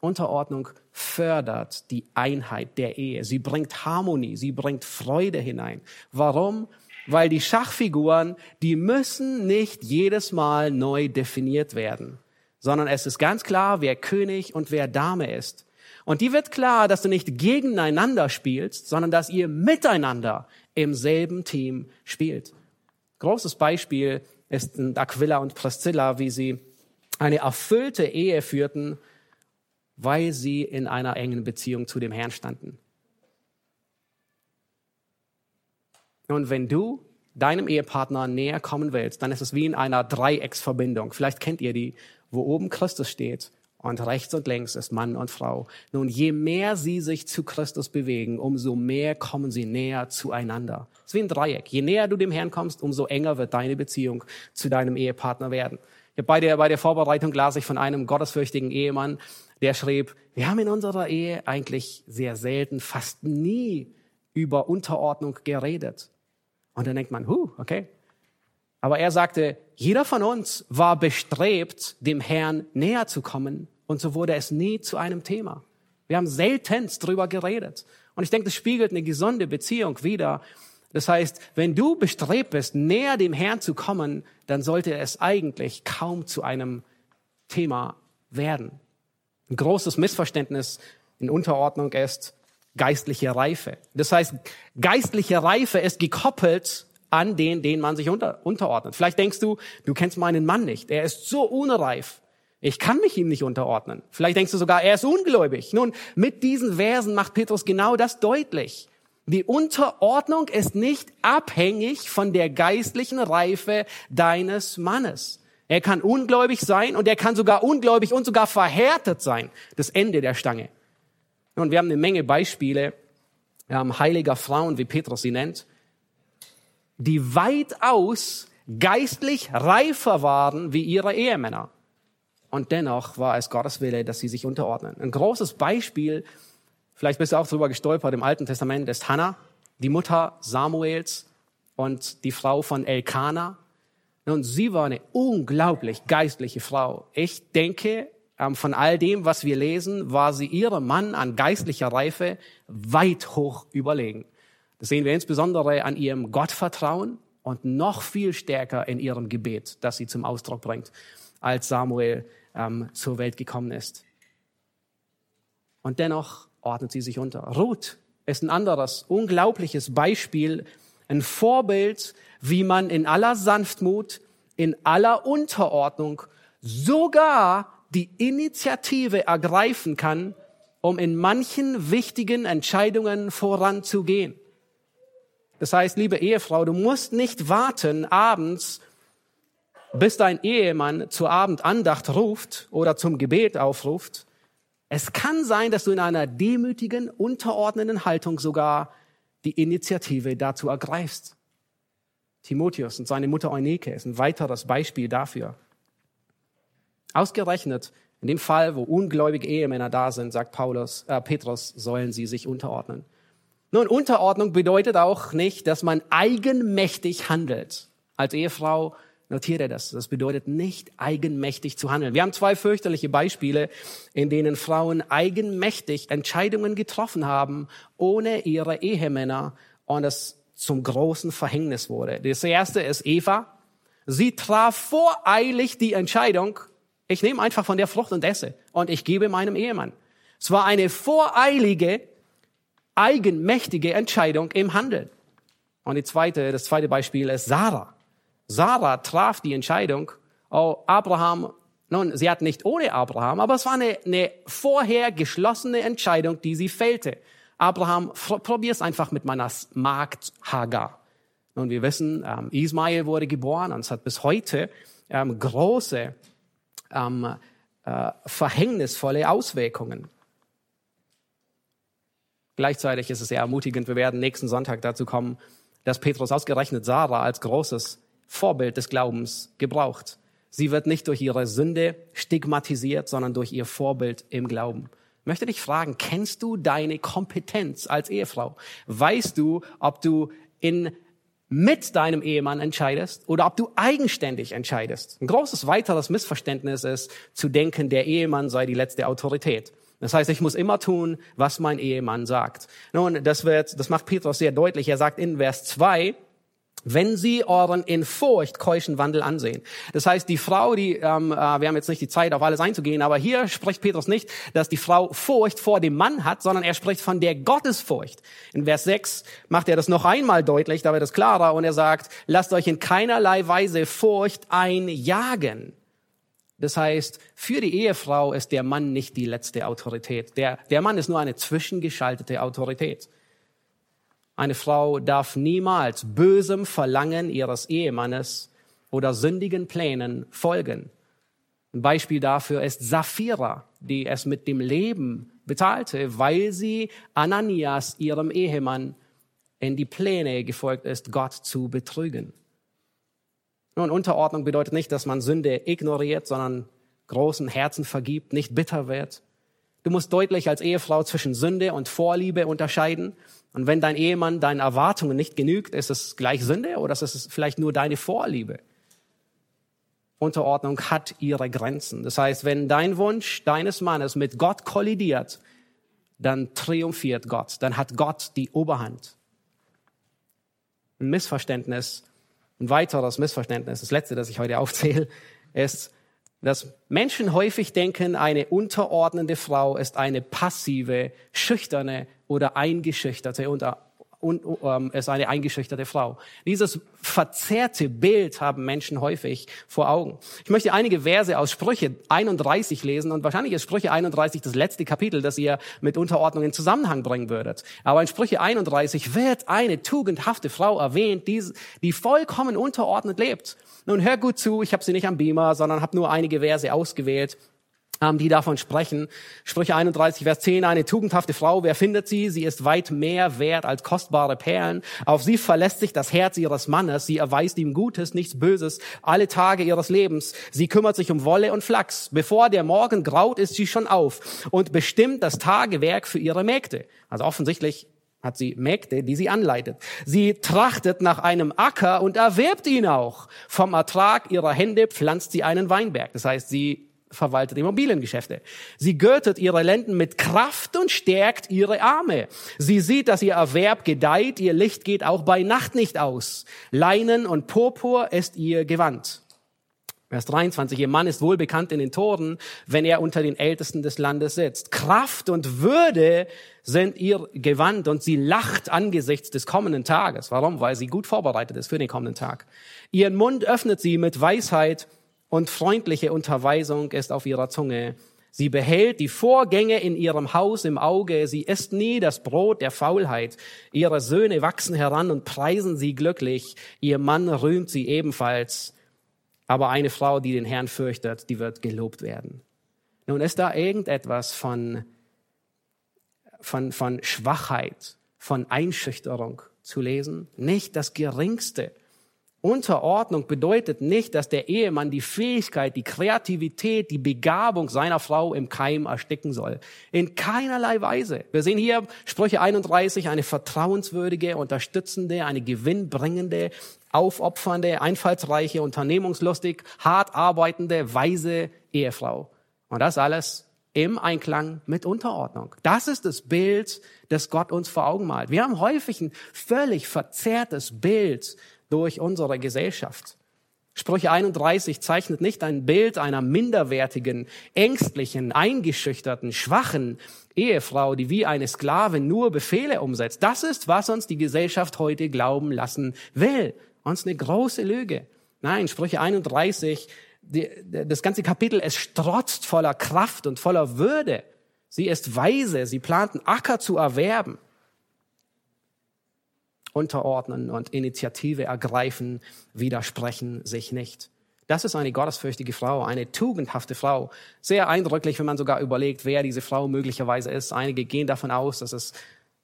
Unterordnung fördert die Einheit der Ehe. Sie bringt Harmonie, sie bringt Freude hinein. Warum? Weil die Schachfiguren, die müssen nicht jedes Mal neu definiert werden, sondern es ist ganz klar, wer König und wer Dame ist. Und die wird klar, dass du nicht gegeneinander spielst, sondern dass ihr miteinander im selben Team spielt. Großes Beispiel ist Aquila und Priscilla, wie sie eine erfüllte Ehe führten weil sie in einer engen Beziehung zu dem Herrn standen. Und wenn du deinem Ehepartner näher kommen willst, dann ist es wie in einer Dreiecksverbindung. Vielleicht kennt ihr die, wo oben Christus steht und rechts und links ist Mann und Frau. Nun, je mehr sie sich zu Christus bewegen, umso mehr kommen sie näher zueinander. Es ist wie ein Dreieck. Je näher du dem Herrn kommst, umso enger wird deine Beziehung zu deinem Ehepartner werden. Bei der, bei der Vorbereitung las ich von einem gottesfürchtigen Ehemann, der schrieb, wir haben in unserer Ehe eigentlich sehr selten, fast nie über Unterordnung geredet. Und dann denkt man, huh, okay. Aber er sagte, jeder von uns war bestrebt, dem Herrn näher zu kommen. Und so wurde es nie zu einem Thema. Wir haben seltenst drüber geredet. Und ich denke, das spiegelt eine gesunde Beziehung wider. Das heißt, wenn du bestrebt bist, näher dem Herrn zu kommen, dann sollte es eigentlich kaum zu einem Thema werden. Ein großes Missverständnis in Unterordnung ist geistliche Reife. Das heißt, geistliche Reife ist gekoppelt an den, den man sich unter, unterordnet. Vielleicht denkst du, du kennst meinen Mann nicht. Er ist so unreif. Ich kann mich ihm nicht unterordnen. Vielleicht denkst du sogar, er ist ungläubig. Nun, mit diesen Versen macht Petrus genau das deutlich. Die Unterordnung ist nicht abhängig von der geistlichen Reife deines Mannes. Er kann ungläubig sein und er kann sogar ungläubig und sogar verhärtet sein. Das Ende der Stange. Und wir haben eine Menge Beispiele ähm, heiliger Frauen, wie Petrus sie nennt, die weitaus geistlich reifer waren wie ihre Ehemänner. Und dennoch war es Gottes Wille, dass sie sich unterordnen. Ein großes Beispiel, vielleicht bist du auch darüber gestolpert, im Alten Testament ist Hannah, die Mutter Samuels und die Frau von Elkanah. Und sie war eine unglaublich geistliche Frau. Ich denke, ähm, von all dem, was wir lesen, war sie ihrem Mann an geistlicher Reife weit hoch überlegen. Das sehen wir insbesondere an ihrem Gottvertrauen und noch viel stärker in ihrem Gebet, das sie zum Ausdruck bringt, als Samuel ähm, zur Welt gekommen ist. Und dennoch ordnet sie sich unter. Ruth ist ein anderes unglaubliches Beispiel, ein Vorbild, wie man in aller Sanftmut, in aller Unterordnung sogar die Initiative ergreifen kann, um in manchen wichtigen Entscheidungen voranzugehen. Das heißt, liebe Ehefrau, du musst nicht warten abends, bis dein Ehemann zur Abendandacht ruft oder zum Gebet aufruft. Es kann sein, dass du in einer demütigen, unterordnenden Haltung sogar die Initiative dazu ergreifst. Timotheus und seine Mutter Euneke ist ein weiteres Beispiel dafür. Ausgerechnet in dem Fall, wo ungläubige Ehemänner da sind, sagt Paulus, äh, Petrus, sollen sie sich unterordnen. Nun, Unterordnung bedeutet auch nicht, dass man eigenmächtig handelt. Als Ehefrau notiere das. Das bedeutet nicht eigenmächtig zu handeln. Wir haben zwei fürchterliche Beispiele, in denen Frauen eigenmächtig Entscheidungen getroffen haben, ohne ihre Ehemänner und es zum großen Verhängnis wurde. Das erste ist Eva. Sie traf voreilig die Entscheidung, ich nehme einfach von der Frucht und esse und ich gebe meinem Ehemann. Es war eine voreilige, eigenmächtige Entscheidung im Handeln. Und die zweite, das zweite Beispiel ist Sarah. Sarah traf die Entscheidung, oh, Abraham, nun, sie hat nicht ohne Abraham, aber es war eine, eine vorher geschlossene Entscheidung, die sie fällte. Abraham, probier es einfach mit meiner Magd Hagar. Und wir wissen, ähm, Ismael wurde geboren und es hat bis heute ähm, große ähm, äh, verhängnisvolle Auswirkungen. Gleichzeitig ist es sehr ermutigend, wir werden nächsten Sonntag dazu kommen, dass Petrus ausgerechnet Sarah als großes Vorbild des Glaubens gebraucht. Sie wird nicht durch ihre Sünde stigmatisiert, sondern durch ihr Vorbild im Glauben. Ich möchte dich fragen, kennst du deine Kompetenz als Ehefrau? Weißt du, ob du in mit deinem Ehemann entscheidest oder ob du eigenständig entscheidest. Ein großes weiteres Missverständnis ist zu denken, der Ehemann sei die letzte Autorität. Das heißt, ich muss immer tun, was mein Ehemann sagt. Nun, das wird, das macht Petrus sehr deutlich. Er sagt in Vers 2, wenn sie euren in Furcht keuschen Wandel ansehen. Das heißt, die Frau, die, ähm, äh, wir haben jetzt nicht die Zeit, auf alles einzugehen, aber hier spricht Petrus nicht, dass die Frau Furcht vor dem Mann hat, sondern er spricht von der Gottesfurcht. In Vers 6 macht er das noch einmal deutlich, da wird es klarer, und er sagt, lasst euch in keinerlei Weise Furcht einjagen. Das heißt, für die Ehefrau ist der Mann nicht die letzte Autorität. Der, der Mann ist nur eine zwischengeschaltete Autorität. Eine Frau darf niemals bösem Verlangen ihres Ehemannes oder sündigen Plänen folgen. Ein Beispiel dafür ist Sapphira, die es mit dem Leben bezahlte, weil sie Ananias, ihrem Ehemann, in die Pläne gefolgt ist, Gott zu betrügen. Nun, Unterordnung bedeutet nicht, dass man Sünde ignoriert, sondern großen Herzen vergibt, nicht bitter wird. Du musst deutlich als Ehefrau zwischen Sünde und Vorliebe unterscheiden. Und wenn dein Ehemann deinen Erwartungen nicht genügt, ist es gleich Sünde oder ist es vielleicht nur deine Vorliebe? Unterordnung hat ihre Grenzen. Das heißt, wenn dein Wunsch deines Mannes mit Gott kollidiert, dann triumphiert Gott, dann hat Gott die Oberhand. Ein Missverständnis, ein weiteres Missverständnis, das letzte, das ich heute aufzähle, ist, dass Menschen häufig denken, eine unterordnende Frau ist eine passive, schüchterne oder eingeschüchterte unter und ähm, ist eine eingeschüchterte Frau. Dieses verzerrte Bild haben Menschen häufig vor Augen. Ich möchte einige Verse aus Sprüche 31 lesen und wahrscheinlich ist Sprüche 31 das letzte Kapitel, das ihr mit Unterordnung in Zusammenhang bringen würdet. Aber in Sprüche 31 wird eine tugendhafte Frau erwähnt, die, die vollkommen unterordnet lebt. Nun hör gut zu, ich habe sie nicht am Beamer, sondern habe nur einige Verse ausgewählt die davon sprechen. Sprüche 31, Vers 10, eine tugendhafte Frau, wer findet sie? Sie ist weit mehr wert als kostbare Perlen. Auf sie verlässt sich das Herz ihres Mannes. Sie erweist ihm Gutes, nichts Böses, alle Tage ihres Lebens. Sie kümmert sich um Wolle und Flachs. Bevor der Morgen graut, ist sie schon auf und bestimmt das Tagewerk für ihre Mägde. Also offensichtlich hat sie Mägde, die sie anleitet. Sie trachtet nach einem Acker und erwirbt ihn auch. Vom Ertrag ihrer Hände pflanzt sie einen Weinberg. Das heißt, sie verwaltet Immobiliengeschäfte. Sie gürtet ihre Lenden mit Kraft und stärkt ihre Arme. Sie sieht, dass ihr Erwerb gedeiht, ihr Licht geht auch bei Nacht nicht aus. Leinen und Purpur ist ihr Gewand. Vers 23, ihr Mann ist wohl bekannt in den Toren, wenn er unter den Ältesten des Landes sitzt. Kraft und Würde sind ihr Gewand und sie lacht angesichts des kommenden Tages. Warum? Weil sie gut vorbereitet ist für den kommenden Tag. Ihren Mund öffnet sie mit Weisheit und freundliche Unterweisung ist auf ihrer Zunge. Sie behält die Vorgänge in ihrem Haus im Auge. Sie isst nie das Brot der Faulheit. Ihre Söhne wachsen heran und preisen sie glücklich. Ihr Mann rühmt sie ebenfalls. Aber eine Frau, die den Herrn fürchtet, die wird gelobt werden. Nun ist da irgendetwas von, von, von Schwachheit, von Einschüchterung zu lesen. Nicht das Geringste. Unterordnung bedeutet nicht, dass der Ehemann die Fähigkeit, die Kreativität, die Begabung seiner Frau im Keim ersticken soll. In keinerlei Weise. Wir sehen hier Sprüche 31, eine vertrauenswürdige, unterstützende, eine gewinnbringende, aufopfernde, einfallsreiche, unternehmungslustig, hart arbeitende, weise Ehefrau. Und das alles im Einklang mit Unterordnung. Das ist das Bild, das Gott uns vor Augen malt. Wir haben häufig ein völlig verzerrtes Bild durch unsere Gesellschaft. Sprüche 31 zeichnet nicht ein Bild einer minderwertigen, ängstlichen, eingeschüchterten, schwachen Ehefrau, die wie eine Sklavin nur Befehle umsetzt. Das ist, was uns die Gesellschaft heute glauben lassen will. Uns eine große Lüge. Nein, Sprüche 31, die, das ganze Kapitel, es strotzt voller Kraft und voller Würde. Sie ist weise, sie plant einen Acker zu erwerben unterordnen und Initiative ergreifen, widersprechen sich nicht. Das ist eine gottesfürchtige Frau, eine tugendhafte Frau. Sehr eindrücklich, wenn man sogar überlegt, wer diese Frau möglicherweise ist. Einige gehen davon aus, dass es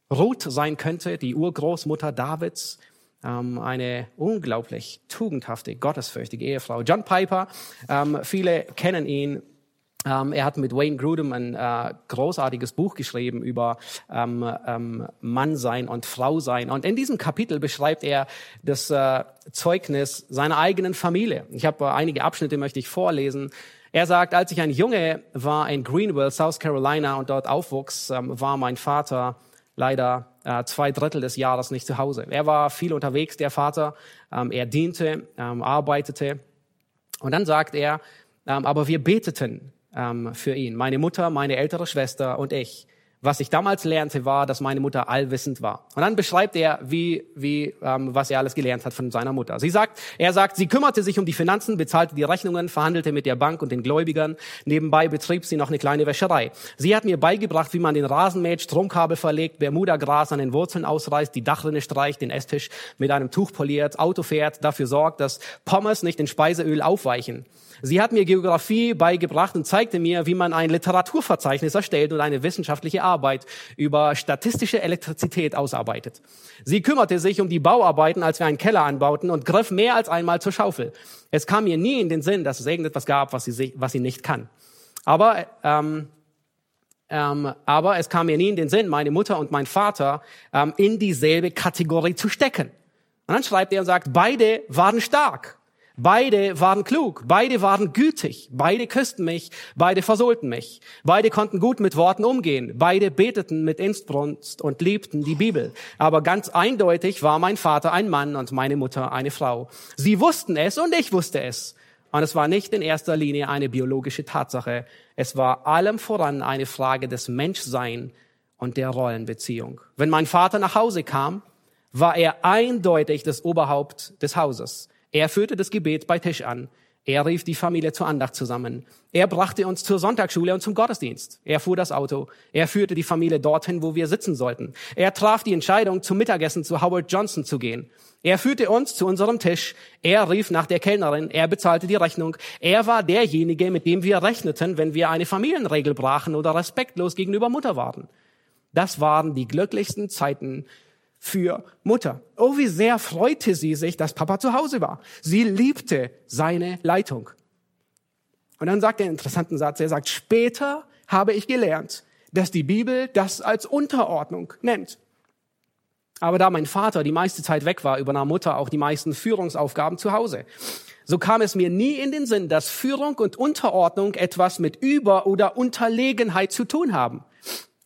Ruth sein könnte, die Urgroßmutter Davids. Ähm, eine unglaublich tugendhafte, gottesfürchtige Ehefrau. John Piper, ähm, viele kennen ihn ähm, er hat mit Wayne Grudem ein äh, großartiges Buch geschrieben über ähm, ähm, Mannsein und Frausein. Und in diesem Kapitel beschreibt er das äh, Zeugnis seiner eigenen Familie. Ich habe äh, einige Abschnitte, möchte ich vorlesen. Er sagt, als ich ein Junge war in Greenville, South Carolina und dort aufwuchs, ähm, war mein Vater leider äh, zwei Drittel des Jahres nicht zu Hause. Er war viel unterwegs, der Vater. Ähm, er diente, ähm, arbeitete. Und dann sagt er, aber wir beteten ähm, für ihn. Meine Mutter, meine ältere Schwester und ich. Was ich damals lernte, war, dass meine Mutter allwissend war. Und dann beschreibt er, wie, wie, ähm, was er alles gelernt hat von seiner Mutter. Sie sagt, er sagt, sie kümmerte sich um die Finanzen, bezahlte die Rechnungen, verhandelte mit der Bank und den Gläubigern. Nebenbei betrieb sie noch eine kleine Wäscherei. Sie hat mir beigebracht, wie man den Rasen mäht, Stromkabel verlegt, Bermuda-Gras an den Wurzeln ausreißt, die Dachrinne streicht, den Esstisch mit einem Tuch poliert, Auto fährt, dafür sorgt, dass Pommes nicht in Speiseöl aufweichen. Sie hat mir Geografie beigebracht und zeigte mir, wie man ein Literaturverzeichnis erstellt und eine wissenschaftliche Arbeit über statistische Elektrizität ausarbeitet. Sie kümmerte sich um die Bauarbeiten, als wir einen Keller anbauten und griff mehr als einmal zur Schaufel. Es kam ihr nie in den Sinn, dass es irgendetwas gab, was sie, was sie nicht kann. Aber ähm, ähm, aber es kam mir nie in den Sinn, meine Mutter und mein Vater ähm, in dieselbe Kategorie zu stecken. Und dann schreibt er und sagt, beide waren stark, beide waren klug, beide waren gütig, beide küssten mich, beide versohlten mich, beide konnten gut mit Worten umgehen, beide beteten mit Inbrunst und liebten die Bibel. Aber ganz eindeutig war mein Vater ein Mann und meine Mutter eine Frau. Sie wussten es und ich wusste es. Und es war nicht in erster Linie eine biologische Tatsache. Es war allem voran eine Frage des Menschsein und der Rollenbeziehung. Wenn mein Vater nach Hause kam, war er eindeutig das Oberhaupt des Hauses. Er führte das Gebet bei Tisch an. Er rief die Familie zur Andacht zusammen. Er brachte uns zur Sonntagsschule und zum Gottesdienst. Er fuhr das Auto. Er führte die Familie dorthin, wo wir sitzen sollten. Er traf die Entscheidung, zum Mittagessen zu Howard Johnson zu gehen. Er führte uns zu unserem Tisch. Er rief nach der Kellnerin. Er bezahlte die Rechnung. Er war derjenige, mit dem wir rechneten, wenn wir eine Familienregel brachen oder respektlos gegenüber Mutter waren. Das waren die glücklichsten Zeiten für Mutter. Oh, wie sehr freute sie sich, dass Papa zu Hause war. Sie liebte seine Leitung. Und dann sagt er einen interessanten Satz. Er sagt, später habe ich gelernt, dass die Bibel das als Unterordnung nennt. Aber da mein Vater die meiste Zeit weg war, übernahm Mutter auch die meisten Führungsaufgaben zu Hause. So kam es mir nie in den Sinn, dass Führung und Unterordnung etwas mit Über- oder Unterlegenheit zu tun haben.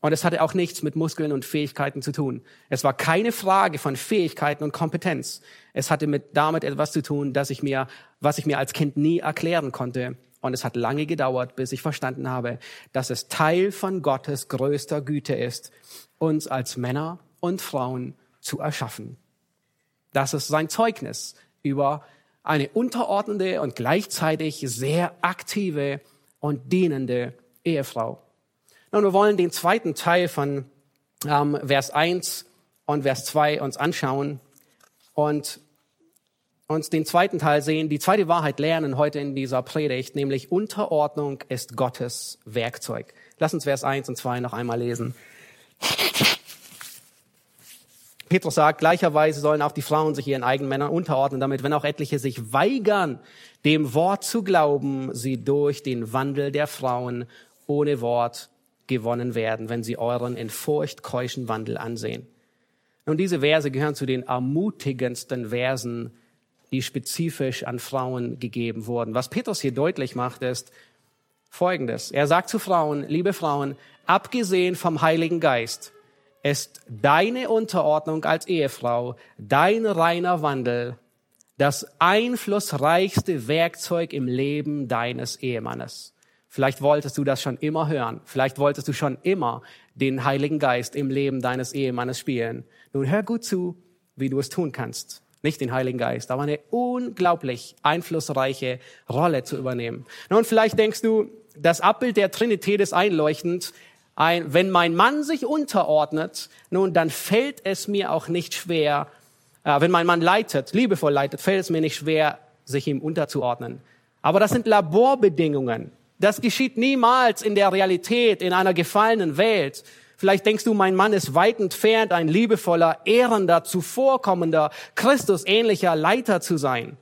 Und es hatte auch nichts mit Muskeln und Fähigkeiten zu tun. Es war keine Frage von Fähigkeiten und Kompetenz. Es hatte mit damit etwas zu tun, dass ich mir, was ich mir als Kind nie erklären konnte. Und es hat lange gedauert, bis ich verstanden habe, dass es Teil von Gottes größter Güte ist, uns als Männer und Frauen zu erschaffen. Das ist sein Zeugnis über eine unterordnende und gleichzeitig sehr aktive und dienende Ehefrau. Nun, wir wollen den zweiten Teil von ähm, Vers 1 und Vers 2 uns anschauen und uns den zweiten Teil sehen, die zweite Wahrheit lernen heute in dieser Predigt, nämlich Unterordnung ist Gottes Werkzeug. Lass uns Vers 1 und 2 noch einmal lesen. Petrus sagt, gleicherweise sollen auch die Frauen sich ihren eigenen Männern unterordnen, damit, wenn auch etliche sich weigern, dem Wort zu glauben, sie durch den Wandel der Frauen ohne Wort gewonnen werden, wenn sie euren in Furcht keuschen Wandel ansehen. Und diese Verse gehören zu den ermutigendsten Versen, die spezifisch an Frauen gegeben wurden. Was Petrus hier deutlich macht, ist Folgendes. Er sagt zu Frauen, liebe Frauen, abgesehen vom Heiligen Geist, ist deine Unterordnung als Ehefrau, dein reiner Wandel, das einflussreichste Werkzeug im Leben deines Ehemannes. Vielleicht wolltest du das schon immer hören. Vielleicht wolltest du schon immer den Heiligen Geist im Leben deines Ehemannes spielen. Nun hör gut zu, wie du es tun kannst. Nicht den Heiligen Geist, aber eine unglaublich einflussreiche Rolle zu übernehmen. Nun, vielleicht denkst du, das Abbild der Trinität ist einleuchtend ein, wenn mein Mann sich unterordnet, nun, dann fällt es mir auch nicht schwer, äh, wenn mein Mann leitet, liebevoll leitet, fällt es mir nicht schwer, sich ihm unterzuordnen. Aber das sind Laborbedingungen. Das geschieht niemals in der Realität, in einer gefallenen Welt. Vielleicht denkst du, mein Mann ist weit entfernt, ein liebevoller, ehrender, zuvorkommender, Christusähnlicher Leiter zu sein.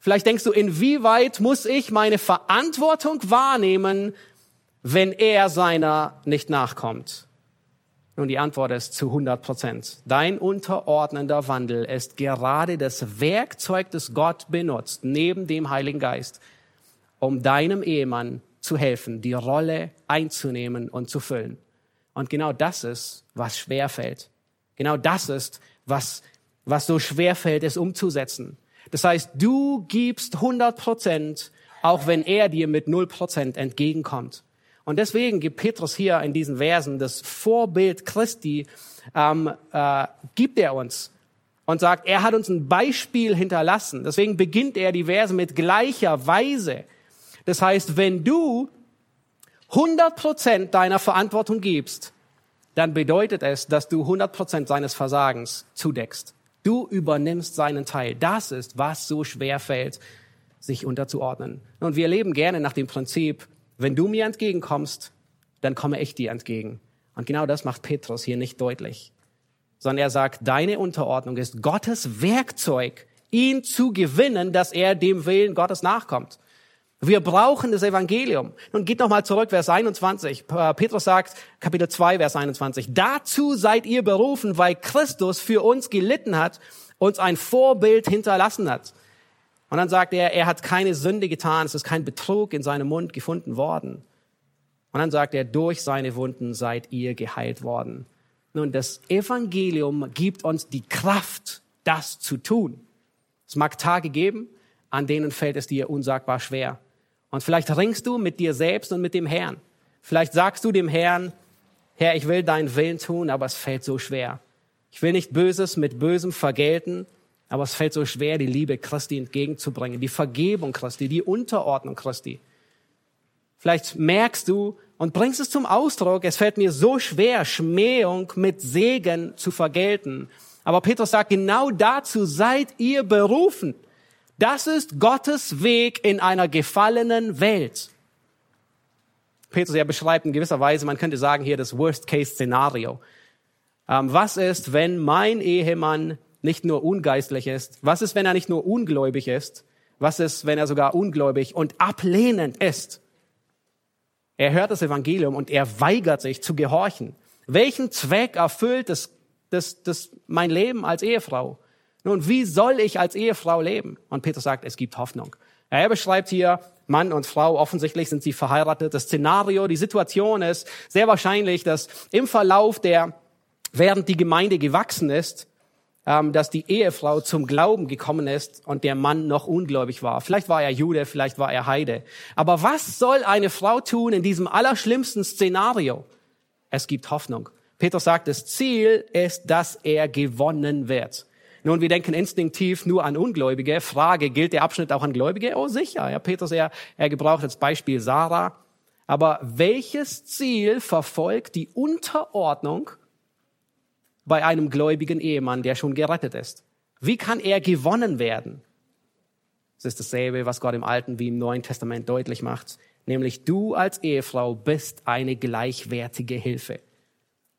Vielleicht denkst du, inwieweit muss ich meine Verantwortung wahrnehmen, wenn er seiner nicht nachkommt? Nun, die Antwort ist zu 100 Prozent. Dein unterordnender Wandel ist gerade das Werkzeug, das Gott benutzt, neben dem Heiligen Geist, um deinem Ehemann zu helfen, die Rolle einzunehmen und zu füllen. Und genau das ist, was schwer fällt. Genau das ist, was, was so schwer fällt, es umzusetzen. Das heißt, du gibst 100 Prozent, auch wenn er dir mit 0 Prozent entgegenkommt. Und deswegen gibt Petrus hier in diesen Versen das Vorbild Christi, ähm, äh, gibt er uns und sagt, er hat uns ein Beispiel hinterlassen. Deswegen beginnt er die Verse mit gleicher Weise. Das heißt, wenn du 100 Prozent deiner Verantwortung gibst, dann bedeutet es, dass du 100 Prozent seines Versagens zudeckst. Du übernimmst seinen Teil. Das ist, was so schwer fällt, sich unterzuordnen. Und wir leben gerne nach dem Prinzip, wenn du mir entgegenkommst, dann komme ich dir entgegen. Und genau das macht Petrus hier nicht deutlich, sondern er sagt, deine Unterordnung ist Gottes Werkzeug, ihn zu gewinnen, dass er dem Willen Gottes nachkommt. Wir brauchen das Evangelium. Nun geht nochmal zurück, Vers 21. Petrus sagt, Kapitel 2, Vers 21. Dazu seid ihr berufen, weil Christus für uns gelitten hat, uns ein Vorbild hinterlassen hat. Und dann sagt er, er hat keine Sünde getan, es ist kein Betrug in seinem Mund gefunden worden. Und dann sagt er, durch seine Wunden seid ihr geheilt worden. Nun, das Evangelium gibt uns die Kraft, das zu tun. Es mag Tage geben, an denen fällt es dir unsagbar schwer. Und vielleicht ringst du mit dir selbst und mit dem Herrn. Vielleicht sagst du dem Herrn, Herr, ich will deinen Willen tun, aber es fällt so schwer. Ich will nicht Böses mit Bösem vergelten, aber es fällt so schwer, die Liebe Christi entgegenzubringen, die Vergebung Christi, die Unterordnung Christi. Vielleicht merkst du und bringst es zum Ausdruck, es fällt mir so schwer, Schmähung mit Segen zu vergelten. Aber Petrus sagt, genau dazu seid ihr berufen. Das ist Gottes Weg in einer gefallenen Welt. Petrus, er beschreibt in gewisser Weise, man könnte sagen hier das Worst-Case-Szenario. Ähm, was ist, wenn mein Ehemann nicht nur ungeistlich ist? Was ist, wenn er nicht nur ungläubig ist? Was ist, wenn er sogar ungläubig und ablehnend ist? Er hört das Evangelium und er weigert sich zu gehorchen. Welchen Zweck erfüllt das, das, das mein Leben als Ehefrau? Nun, wie soll ich als Ehefrau leben? Und Petrus sagt, es gibt Hoffnung. Er beschreibt hier Mann und Frau, offensichtlich sind sie verheiratet. Das Szenario, die Situation ist sehr wahrscheinlich, dass im Verlauf der, während die Gemeinde gewachsen ist, ähm, dass die Ehefrau zum Glauben gekommen ist und der Mann noch ungläubig war. Vielleicht war er Jude, vielleicht war er Heide. Aber was soll eine Frau tun in diesem allerschlimmsten Szenario? Es gibt Hoffnung. Petrus sagt, das Ziel ist, dass er gewonnen wird. Nun, wir denken instinktiv nur an Ungläubige. Frage, gilt der Abschnitt auch an Gläubige? Oh, sicher. Ja, Petrus, er, er gebraucht als Beispiel Sarah. Aber welches Ziel verfolgt die Unterordnung bei einem gläubigen Ehemann, der schon gerettet ist? Wie kann er gewonnen werden? Es ist dasselbe, was Gott im Alten wie im Neuen Testament deutlich macht. Nämlich du als Ehefrau bist eine gleichwertige Hilfe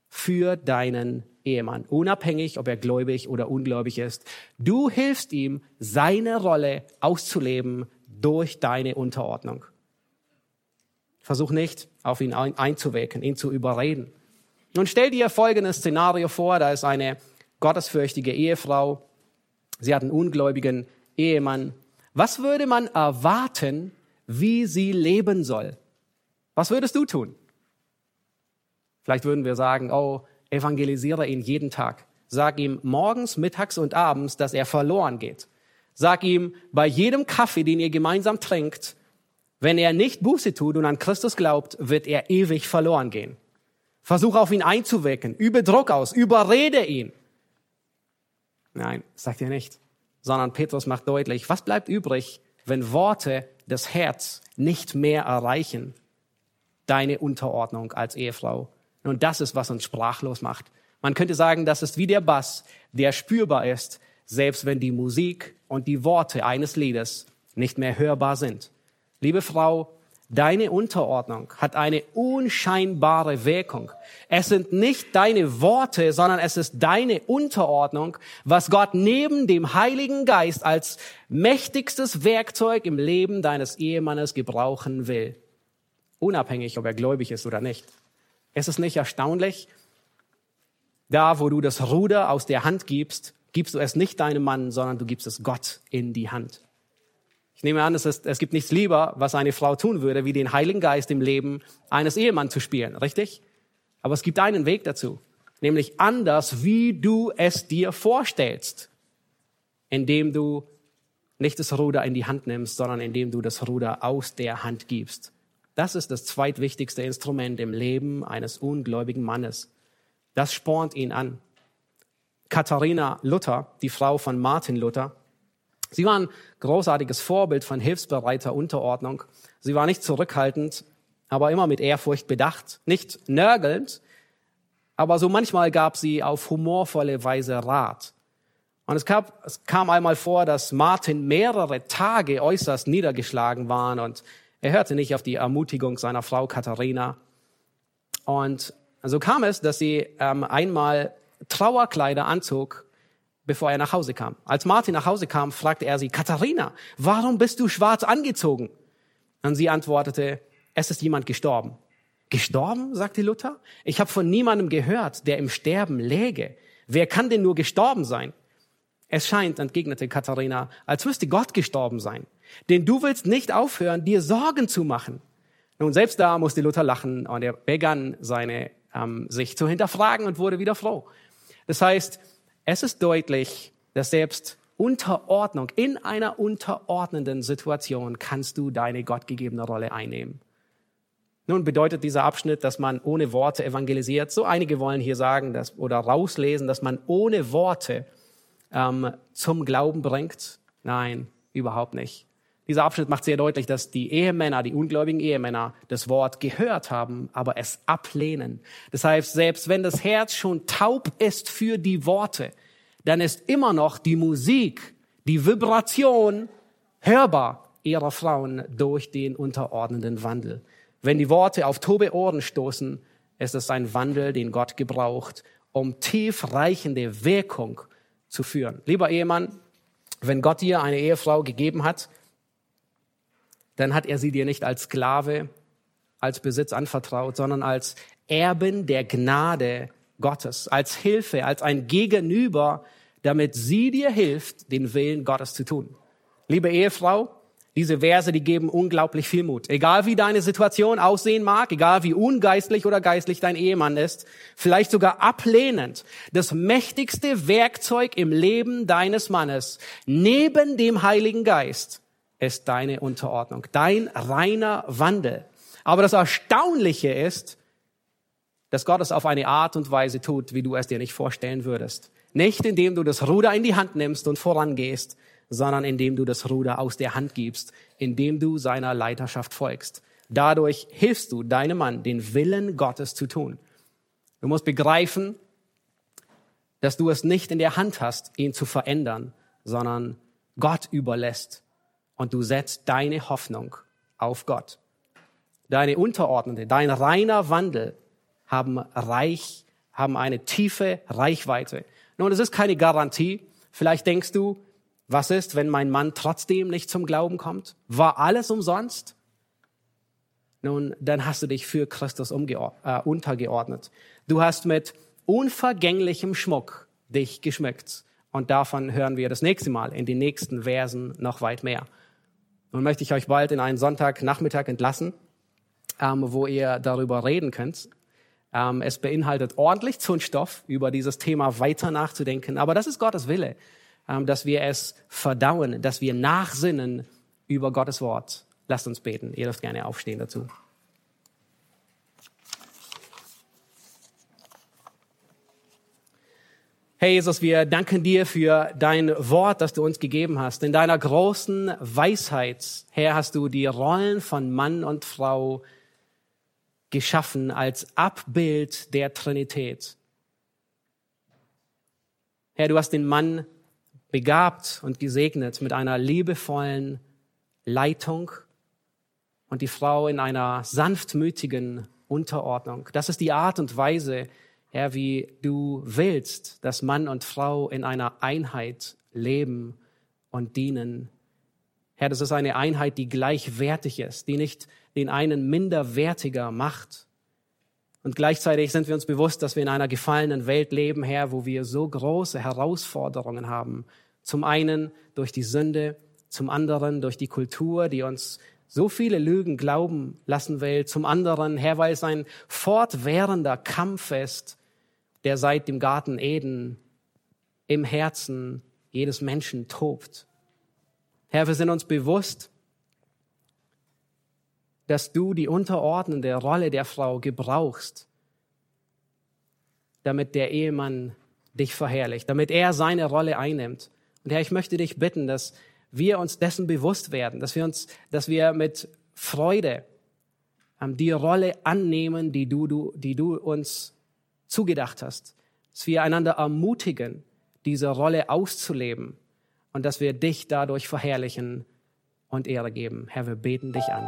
für deinen Ehemann, unabhängig, ob er gläubig oder ungläubig ist. Du hilfst ihm, seine Rolle auszuleben durch deine Unterordnung. Versuch nicht, auf ihn einzuwirken, ihn zu überreden. Nun stell dir folgendes Szenario vor, da ist eine gottesfürchtige Ehefrau, sie hat einen ungläubigen Ehemann. Was würde man erwarten, wie sie leben soll? Was würdest du tun? Vielleicht würden wir sagen, oh, evangelisiere ihn jeden Tag. Sag ihm morgens, mittags und abends, dass er verloren geht. Sag ihm bei jedem Kaffee, den ihr gemeinsam trinkt, wenn er nicht Buße tut und an Christus glaubt, wird er ewig verloren gehen. Versuch auf ihn einzuwirken, übe Druck aus, überrede ihn. Nein, sagt er nicht, sondern Petrus macht deutlich, was bleibt übrig, wenn Worte das Herz nicht mehr erreichen? Deine Unterordnung als Ehefrau und das ist, was uns sprachlos macht. Man könnte sagen, das ist wie der Bass, der spürbar ist, selbst wenn die Musik und die Worte eines Liedes nicht mehr hörbar sind. Liebe Frau, deine Unterordnung hat eine unscheinbare Wirkung. Es sind nicht deine Worte, sondern es ist deine Unterordnung, was Gott neben dem Heiligen Geist als mächtigstes Werkzeug im Leben deines Ehemannes gebrauchen will. Unabhängig, ob er gläubig ist oder nicht. Ist es nicht erstaunlich? Da, wo du das Ruder aus der Hand gibst, gibst du es nicht deinem Mann, sondern du gibst es Gott in die Hand. Ich nehme an, es, ist, es gibt nichts lieber, was eine Frau tun würde, wie den Heiligen Geist im Leben eines Ehemanns zu spielen, richtig? Aber es gibt einen Weg dazu, nämlich anders, wie du es dir vorstellst, indem du nicht das Ruder in die Hand nimmst, sondern indem du das Ruder aus der Hand gibst. Das ist das zweitwichtigste Instrument im Leben eines ungläubigen Mannes. Das spornt ihn an. Katharina Luther, die Frau von Martin Luther, sie war ein großartiges Vorbild von hilfsbereiter Unterordnung. Sie war nicht zurückhaltend, aber immer mit Ehrfurcht bedacht, nicht nörgelnd, aber so manchmal gab sie auf humorvolle Weise Rat. Und es, gab, es kam einmal vor, dass Martin mehrere Tage äußerst niedergeschlagen waren und er hörte nicht auf die Ermutigung seiner Frau Katharina. Und so kam es, dass sie ähm, einmal Trauerkleider anzog, bevor er nach Hause kam. Als Martin nach Hause kam, fragte er sie, Katharina, warum bist du schwarz angezogen? Und sie antwortete, es ist jemand gestorben. Gestorben, sagte Luther? Ich habe von niemandem gehört, der im Sterben läge. Wer kann denn nur gestorben sein? Es scheint, entgegnete Katharina, als müsste Gott gestorben sein. Denn du willst nicht aufhören, dir Sorgen zu machen. Nun, selbst da musste Luther lachen und er begann seine, ähm, sich zu hinterfragen und wurde wieder froh. Das heißt, es ist deutlich, dass selbst Unterordnung, in einer unterordnenden Situation kannst du deine gottgegebene Rolle einnehmen. Nun bedeutet dieser Abschnitt, dass man ohne Worte evangelisiert. So einige wollen hier sagen dass, oder rauslesen, dass man ohne Worte ähm, zum Glauben bringt. Nein, überhaupt nicht. Dieser Abschnitt macht sehr deutlich, dass die Ehemänner, die ungläubigen Ehemänner, das Wort gehört haben, aber es ablehnen. Das heißt, selbst wenn das Herz schon taub ist für die Worte, dann ist immer noch die Musik, die Vibration hörbar ihrer Frauen durch den unterordnenden Wandel. Wenn die Worte auf tobe Ohren stoßen, ist es ein Wandel, den Gott gebraucht, um tiefreichende Wirkung zu führen. Lieber Ehemann, wenn Gott dir eine Ehefrau gegeben hat, dann hat er sie dir nicht als Sklave, als Besitz anvertraut, sondern als Erben der Gnade Gottes, als Hilfe, als ein Gegenüber, damit sie dir hilft, den Willen Gottes zu tun. Liebe Ehefrau, diese Verse, die geben unglaublich viel Mut. Egal wie deine Situation aussehen mag, egal wie ungeistlich oder geistlich dein Ehemann ist, vielleicht sogar ablehnend, das mächtigste Werkzeug im Leben deines Mannes neben dem Heiligen Geist ist deine Unterordnung, dein reiner Wandel. Aber das Erstaunliche ist, dass Gott es auf eine Art und Weise tut, wie du es dir nicht vorstellen würdest. Nicht indem du das Ruder in die Hand nimmst und vorangehst, sondern indem du das Ruder aus der Hand gibst, indem du seiner Leiterschaft folgst. Dadurch hilfst du deinem Mann, den Willen Gottes zu tun. Du musst begreifen, dass du es nicht in der Hand hast, ihn zu verändern, sondern Gott überlässt und du setzt deine Hoffnung auf Gott. Deine Unterordnete, dein reiner Wandel haben reich, haben eine tiefe Reichweite. Nun, es ist keine Garantie. Vielleicht denkst du, was ist, wenn mein Mann trotzdem nicht zum Glauben kommt? War alles umsonst? Nun, dann hast du dich für Christus äh, untergeordnet. Du hast mit unvergänglichem Schmuck dich geschmückt. Und davon hören wir das nächste Mal in den nächsten Versen noch weit mehr. Nun möchte ich euch bald in einen Sonntagnachmittag entlassen, ähm, wo ihr darüber reden könnt. Ähm, es beinhaltet ordentlich Zündstoff, über dieses Thema weiter nachzudenken. Aber das ist Gottes Wille, dass wir es verdauen, dass wir nachsinnen über Gottes Wort. Lasst uns beten. Ihr dürft gerne aufstehen dazu. Hey Jesus, wir danken dir für dein Wort, das du uns gegeben hast. In deiner großen Weisheit, Herr, hast du die Rollen von Mann und Frau geschaffen als Abbild der Trinität. Herr, du hast den Mann begabt und gesegnet mit einer liebevollen Leitung und die Frau in einer sanftmütigen Unterordnung. Das ist die Art und Weise, Herr, wie du willst, dass Mann und Frau in einer Einheit leben und dienen. Herr, das ist eine Einheit, die gleichwertig ist, die nicht den einen minderwertiger macht. Und gleichzeitig sind wir uns bewusst, dass wir in einer gefallenen Welt leben, Herr, wo wir so große Herausforderungen haben. Zum einen durch die Sünde, zum anderen durch die Kultur, die uns so viele Lügen glauben lassen will. Zum anderen, Herr, weil es ein fortwährender Kampf ist, der seit dem Garten Eden im Herzen jedes Menschen tobt. Herr, wir sind uns bewusst, dass du die unterordnende Rolle der Frau gebrauchst, damit der Ehemann dich verherrlicht, damit er seine Rolle einnimmt. Und Herr, ich möchte dich bitten, dass wir uns dessen bewusst werden, dass wir uns, dass wir mit Freude ähm, die Rolle annehmen, die du, du, die du uns zugedacht hast. Dass wir einander ermutigen, diese Rolle auszuleben und dass wir dich dadurch verherrlichen und Ehre geben. Herr, wir beten dich an.